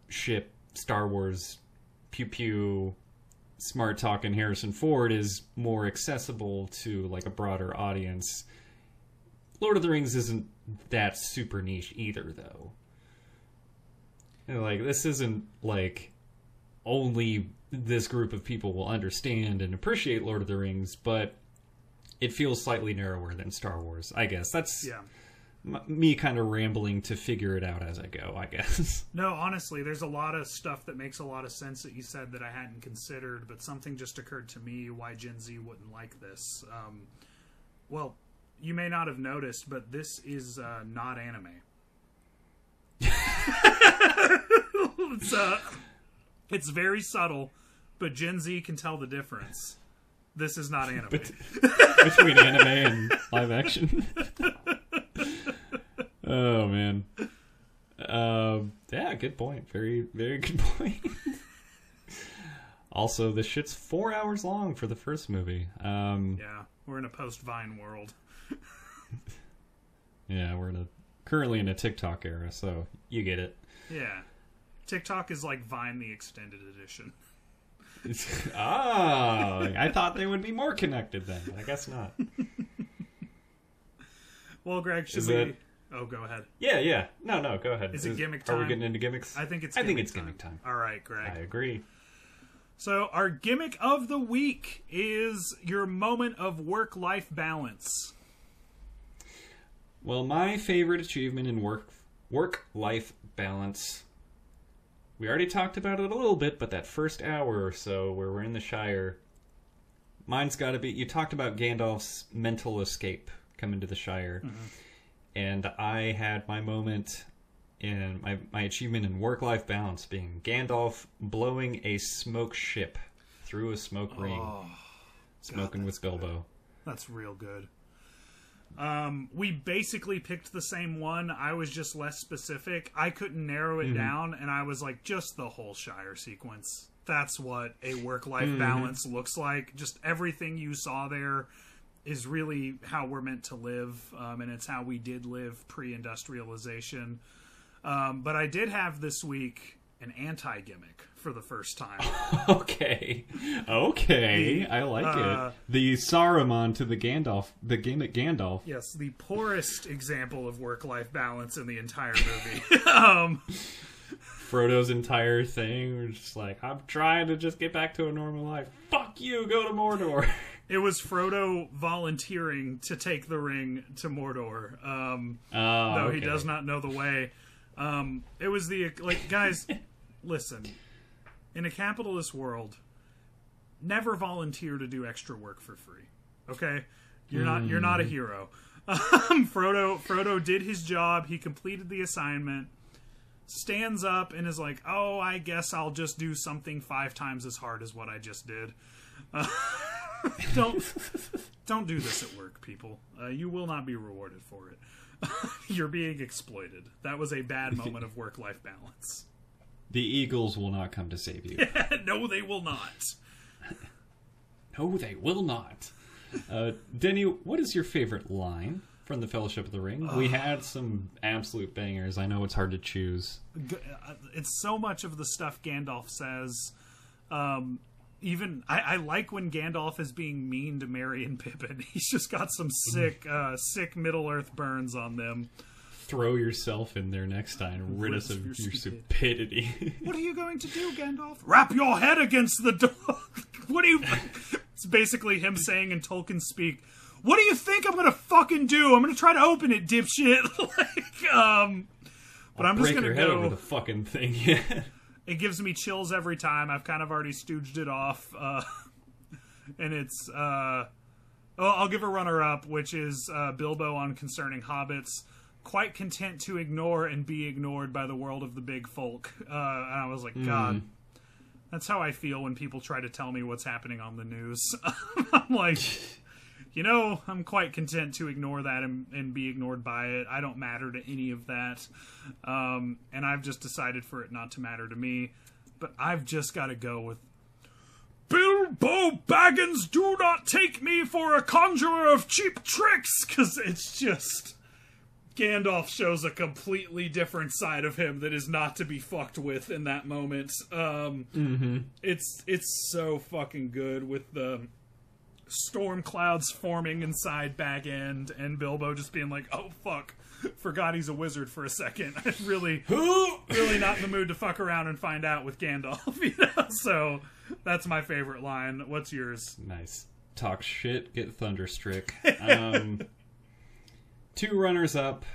ship Star Wars pew pew smart talking Harrison Ford is more accessible to like a broader audience. Lord of the Rings isn't that super niche either, though. And, like this isn't like only this group of people will understand and appreciate Lord of the Rings, but it feels slightly narrower than Star Wars. I guess that's Yeah. Me kind of rambling to figure it out as I go. I guess. No, honestly, there's a lot of stuff that makes a lot of sense that you said that I hadn't considered, but something just occurred to me why Gen Z wouldn't like this. Um, well, you may not have noticed, but this is uh, not anime. it's, uh, it's very subtle, but Gen Z can tell the difference. This is not anime. between anime and live action. Oh man. Um, yeah, good point. Very, very good point. also, this shit's four hours long for the first movie. Um, yeah, we're in a post Vine world. yeah, we're in a currently in a TikTok era, so you get it. Yeah. TikTok is like Vine the extended edition. ah, I thought they would be more connected then. I guess not. Well, Greg, should Is we? it- Oh, go ahead. Yeah, yeah. No, no, go ahead. Is it gimmick time? Are we getting into gimmicks? I think it's. I think it's gimmick time. All right, Greg. I agree. So our gimmick of the week is your moment of work-life balance. Well, my favorite achievement in work work life balance. We already talked about it a little bit, but that first hour or so where we're in the Shire, mine's got to be. You talked about Gandalf's mental escape coming to the Shire, mm-hmm. And I had my moment in my my achievement in work life balance being Gandalf blowing a smoke ship through a smoke ring, smoking with Bilbo. That's real good. Um, we basically picked the same one. I was just less specific. I couldn't narrow it down, and I was like, just the whole Shire sequence. That's what a work-life balance looks like. Just everything you saw there is really how we're meant to live, um, and it's how we did live pre-industrialization. Um, but I did have this week an anti-gimmick for the first time. Okay, okay, The, I like uh, it. The Saruman to the Gandalf, the gimmick Gandalf. Yes, the poorest example of work-life balance in the entire movie. um, Frodo's entire thing. We're just like, I'm trying to just get back to a normal life. Fuck you, go to Mordor. it was Frodo volunteering to take the ring to Mordor, um, Oh, though he does not know the way. Um, it was the like, guys, listen. In a capitalist world, never volunteer to do extra work for free. Okay, you're not you're not a hero. Um, Frodo Frodo did his job. He completed the assignment. Stands up and is like, "Oh, I guess I'll just do something five times as hard as what I just did." Uh, don't don't do this at work, people. Uh, you will not be rewarded for it. You're being exploited. That was a bad moment of work life balance. The Eagles will not come to save you. no, they will not. no, they will not. Uh, Denny, what is your favorite line from the Fellowship of the Ring? we had some absolute bangers. I know it's hard to choose. Uh, It's so much of the stuff Gandalf says. Um, even I, I like when Gandalf is being mean to Merry and Pippin. He's just got some sick, uh, sick Middle Earth burns on them. Throw yourself in there next time. Rid us of your your stupid- stupidity. What are you going to do, Gandalf? Rap your head against the door. what are you? It's basically him saying in Tolkien speak, "What do you think I'm gonna fucking do? I'm gonna try to open it, dipshit." like, um, but I'm just gonna your head go. over the fucking thing. It gives me chills every time. I've kind of already stooged it off, uh, and it's. Uh, oh, I'll give a runner-up, which is uh, Bilbo on concerning hobbits. Quite content to ignore and be ignored by the world of the big folk. Uh, and I was like, God, that's how I feel when people try to tell me what's happening on the news. I'm like, you know, I'm quite content to ignore that and, and be ignored by it. I don't matter to any of that. Um, and I've just decided for it not to matter to me. But I've just got to go with Bilbo Baggins, do not take me for a conjurer of cheap tricks, because it's just. Gandalf shows a completely different side of him that is not to be fucked with in that moment. Um, It's it's so fucking good with the storm clouds forming inside Bag End and Bilbo just being like, "Oh fuck, forgot he's a wizard for a second. I'm really, really not in the mood to fuck around and find out with Gandalf." You know, so that's my favorite line. What's yours? Nice. Talk shit, get thunderstruck. Um, two runners up.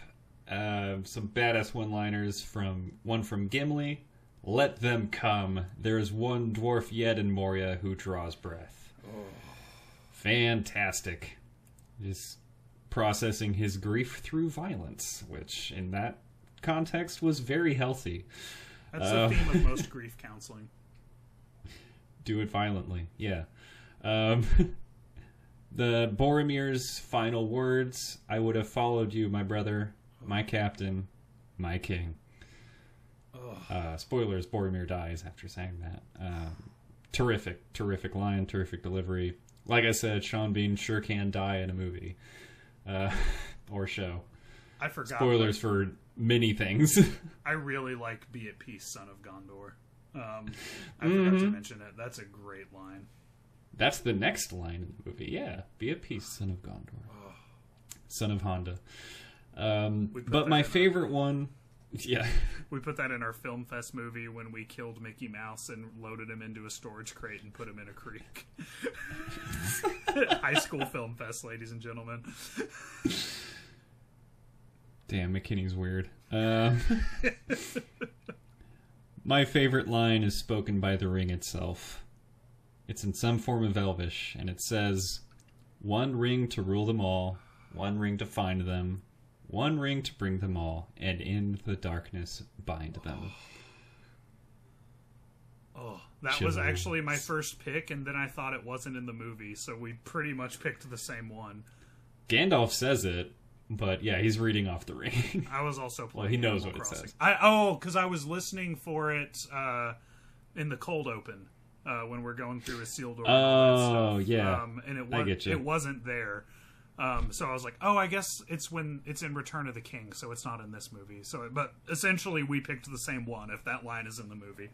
Uh, some badass one-liners from one from Gimli. Let them come. There is one dwarf yet in Moria who draws breath. Fantastic. Just processing his grief through violence, which in that context was very healthy. That's Uh, the theme of most grief counseling. do it violently. Yeah. Um, the Boromir's final words I would have followed you, my brother, my captain, my king. Uh, spoilers Boromir dies after saying that. Um, terrific, terrific line, terrific delivery. Like I said, Sean Bean sure can die in a movie uh, or show. I forgot. Spoilers for many things. I really like "Be at Peace, Son of Gondor." Um, I forgot to mention it. That's a great line. That's the next line in the movie. Yeah, be at peace, son of Gondor, son of Honda. Um, but my favorite one, yeah, We put that in our film fest movie when we killed Mickey Mouse and loaded him into a storage crate and put him in a creek. High school film fest, ladies and gentlemen. damn, McKinney's weird. Um, my favorite line is spoken by the ring itself. It's in some form of Elvish, and it says, "One ring to rule them all, one ring to find them." One ring to bring them all, and in the darkness bind them. Oh, that was actually my first pick, and then I thought it wasn't in the movie, so we pretty much picked the same one. Gandalf says it, but yeah, he's reading off the ring. I was also playing. Well, he knows Animal what it says. I oh, because I was listening for it uh, in the cold open uh, when we're going through a sealed door. Oh, stuff. yeah. um, and it I was get you. it wasn't there. Um, so I was like, oh, I guess it's when it's in Return of the King, so it's not in this movie. So, but essentially, we picked the same one if that line is in the movie.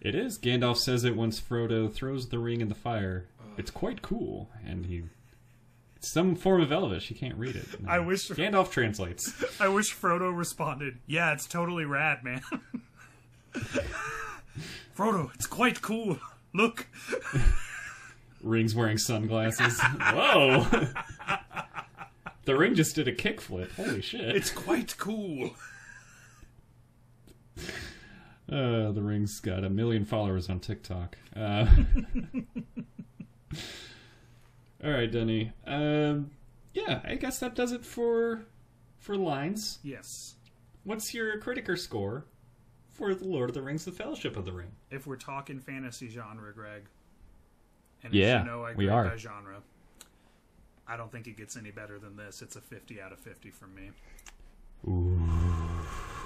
it is. Gandalf says it once Frodo throws the ring in the fire. It's quite cool, and he. It's some form of Elvish. You can't read it. I wish- Gandalf translates. I wish Frodo responded, "Yeah, it's totally rad, man." Frodo, it's quite cool. Look, Ring's wearing sunglasses. Whoa! the ring just did a kickflip. Holy shit! it's quite cool. Uh, the ring's got a million followers on TikTok. Uh, all right, Denny. Um, yeah, I guess that does it for for lines. Yes. What's your critiker score for the Lord of the Rings: The Fellowship of the Ring? if we're talking fantasy genre, Greg, and Yeah, as you know, I we are. genre. I don't think it gets any better than this. It's a 50 out of 50 from me.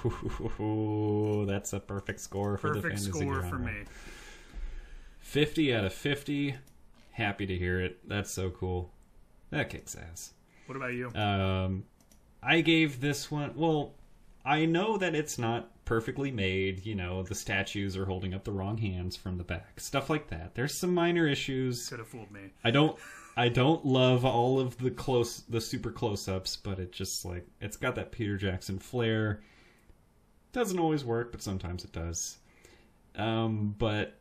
Ooh, that's a perfect score for the Perfect fantasy score genre. for me. 50 out of 50. Happy to hear it. That's so cool. That kicks ass. What about you? Um, I gave this one. Well, I know that it's not perfectly made. You know, the statues are holding up the wrong hands from the back. Stuff like that. There's some minor issues. Could have fooled me. I don't. I don't love all of the close, the super close-ups, but it just like it's got that Peter Jackson flair. Doesn't always work, but sometimes it does. Um, but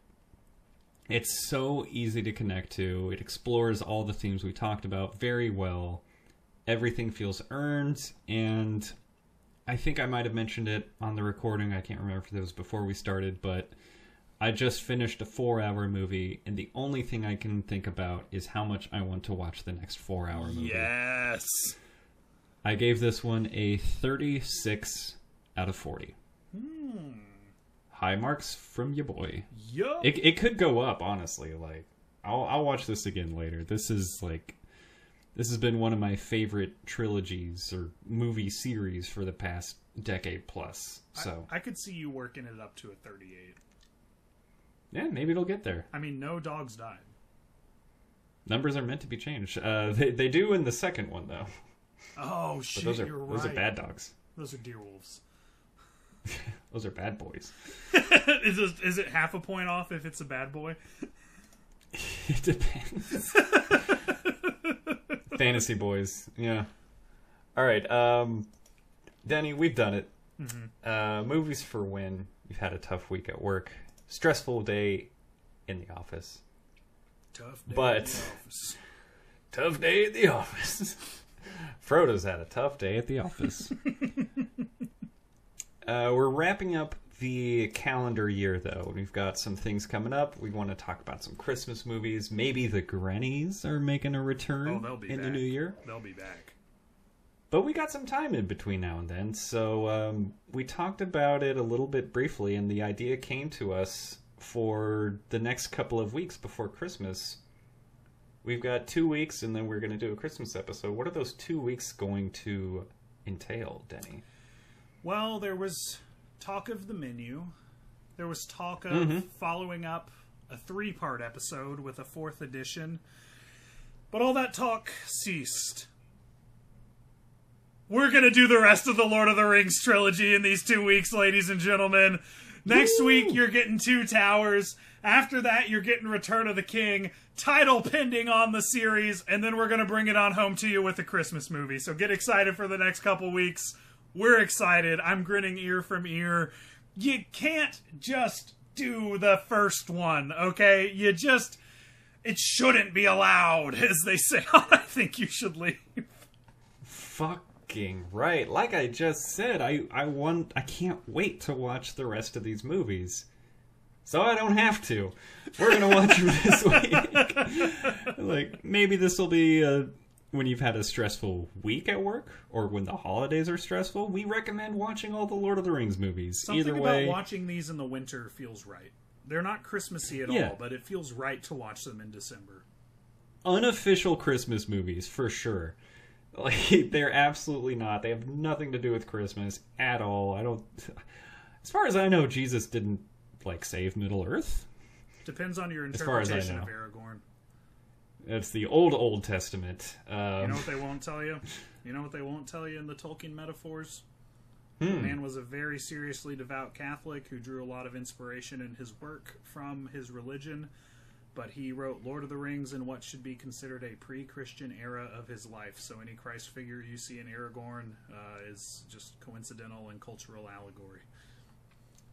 It's so easy to connect to. It explores all the themes we talked about very well. Everything feels earned, and I think I might have mentioned it on the recording. I can't remember if it was before we started, but I just finished a four hour movie, and the only thing I can think about is how much I want to watch the next four hour movie. Yes. I gave this one a 36 out of 40. Hmm. High marks from your boy. Yup. It, it could go up, honestly. Like, I'll, I'll watch this again later. This is like, this has been one of my favorite trilogies or movie series for the past decade plus. So, I could see you working it up to a 38. yeah, maybe it'll get there. I mean, no dogs died. Numbers are meant to be changed. Uh, they, they do in the second one, though. Oh But those are you're those right. are bad dogs. Those are deer wolves. Those are bad boys. is, it, is it half a point off if it's a bad boy? It depends. Fantasy boys, yeah. All right, um, Danny, we've done it. Uh, movies for when you've had a tough week at work, stressful day in the office, Tough day But- office. tough day at the office. Frodo's had a tough day at the office. uh, we're wrapping up the calendar year, though. We've got some things coming up. We want to talk about some Christmas movies. Maybe the Grannies are making a return Oh, they'll be in back. the new year. They'll be back. But we got some time in between now and then, so um, we talked about it a little bit briefly, and the idea came to us for the next couple of weeks before Christmas. We've got two weeks, and then we're going to do a Christmas episode. What are those two weeks going to entail, Denny? Well, there was talk of the menu. There was talk of Mm-hmm. following up a three part episode with a fourth edition. But all that talk ceased. We're going to do the rest of the Lord of the Rings trilogy in these two weeks, ladies and gentlemen. Next week, you're getting Two Towers. After that, you're getting Return of the King, title pending on the series, and then we're going to bring it on home to you with a Christmas movie. So get excited for the next couple weeks. We're excited. I'm grinning ear from ear. You can't just do the first one, okay? You just. It shouldn't be allowed, as they say. I think you should leave. Fucking right. Like I just said, I, I want I can't wait to watch the rest of these movies. So I don't have to. We're gonna watch them this week. like maybe this will be uh, when you've had a stressful week at work, or when the holidays are stressful. We recommend watching all the Lord of the Rings movies. Something Either about watching these in the winter feels right. They're not Christmassy at Yeah. all, but it feels right to watch them in December. unofficial Christmas movies for sure. Like they're absolutely not. They have nothing to do with Christmas at all. I don't. As far as I know, Jesus didn't like save Middle Earth. Depends on your As far as interpretation of. Aragorn. It's the old Old Testament. Um, You know what they won't tell you? You know what they won't tell you in the Tolkien metaphors? Hmm. The man was a very seriously devout Catholic who drew a lot of inspiration in his work from his religion, but he wrote Lord of the Rings in what should be considered a pre-Christian era of his life. So any Christ figure you see in Aragorn uh, is just coincidental and cultural allegory.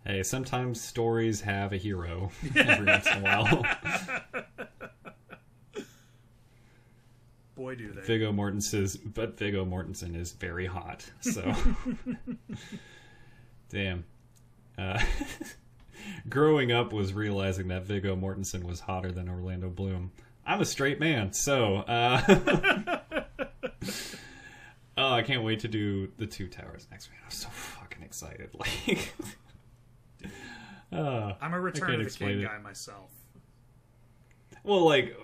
hey, sometimes stories have a hero every once in a while. Boy, do they! Viggo Mortensen's, but Viggo Mortensen is very hot. So, damn. Uh, growing up was realizing that Viggo Mortensen was hotter than Orlando Bloom. I'm a straight man, so. Uh, oh, I can't wait to do the Two Towers next week. I'm so fucking excited. Like, uh, I'm a Return of the King it. guy myself. Well, like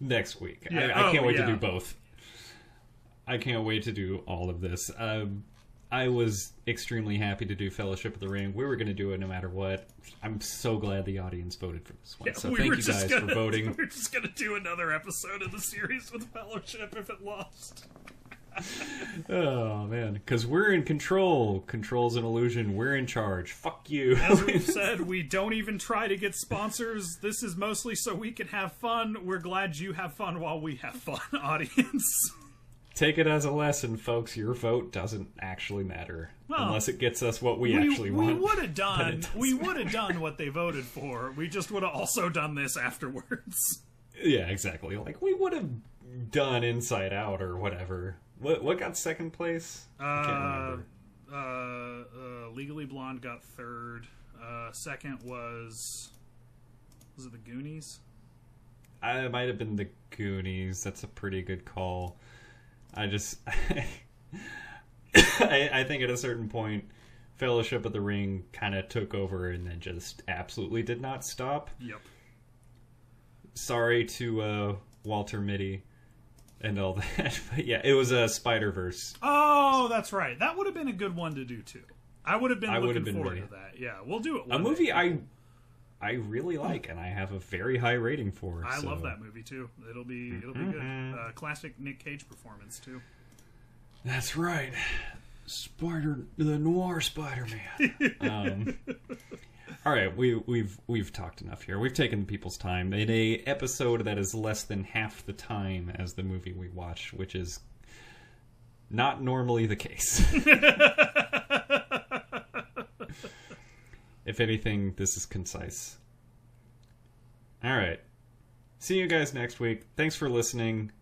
next week. Yeah, I, I can't oh, wait yeah. to do both. I can't wait to do all of this. Um, I was extremely happy to do Fellowship of the Ring. We were going to do it no matter what. I'm so glad the audience voted for this one. Yeah, so we thank you guys gonna, for voting. We we're just gonna do another episode of the series with Fellowship if it lost. Oh man, because we're in control. Control's an illusion. We're in charge. Fuck you. As we've said, we don't even try to get sponsors. This is mostly so we can have fun. We're glad you have fun while we have fun, audience. take it as a lesson, folks. Your vote doesn't actually matter Well, unless it gets us what we, we, actually we want. would have done we would have done what they voted for. We just would have also done this afterwards. Yeah, exactly. Like we would have done Inside Out or whatever. What what got second place? I can't Uh, remember. uh, uh, Legally Blonde got third. Uh, second was was it the Goonies? I it might have been the Goonies. That's a pretty good call. I just I, I think at a certain point Fellowship of the Ring kind of took over and then just absolutely did not stop. Yep. Sorry to uh, Walter Mitty and all that. But yeah, it was a Spider Verse. Oh, that's right. That would have been a good one to do too. I would have been I would looking have been forward really- to that. Yeah, we'll do it. A movie day. I I really like and I have a very high rating for. I so- love that movie too. It'll be it'll be good. Mm-hmm. Uh, classic Nick Cage performance too. That's right. Spider the noir Spider Man. um, all right, we we've we've talked enough here. We've taken people's time in a episode that is less than half the time as the movie we watch, which is not normally the case. if anything, this is concise. All right. See you guys next week. Thanks for listening.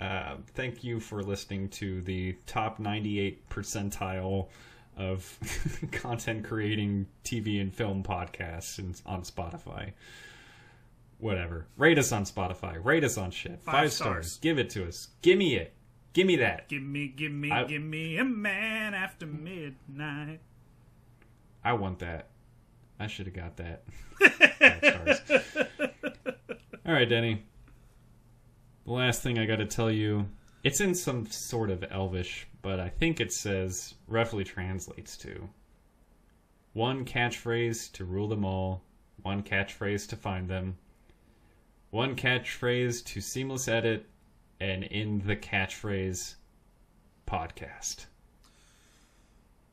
Uh, thank you for listening to the top 98 percentile of content creating TV and film podcasts in, on Spotify. Whatever. Rate us on Spotify. Rate us on shit. Five, Five stars. stars. Give it to us. Give me it. Give me that. Give me, give me, I- give me a man after midnight. I want that. I should have got that. Five stars. All right, Denny. The last thing I got to tell you, it's in some sort of Elvish, but I think it says roughly translates to one catchphrase to rule them all, one catchphrase to find them, one catchphrase to seamless edit, and in the catchphrase podcast.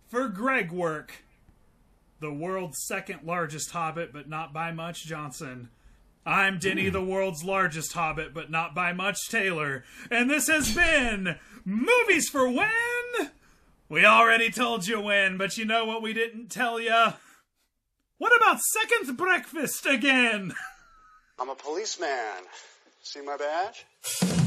For Greg work, the world's second largest hobbit, but not by much, Johnson. I'm Denny, hmm. the world's largest hobbit, but not by much, Taylor. And this has been Movies for When? We already told you when, but you know what we didn't tell you? What about second breakfast again? I'm a policeman. See my badge?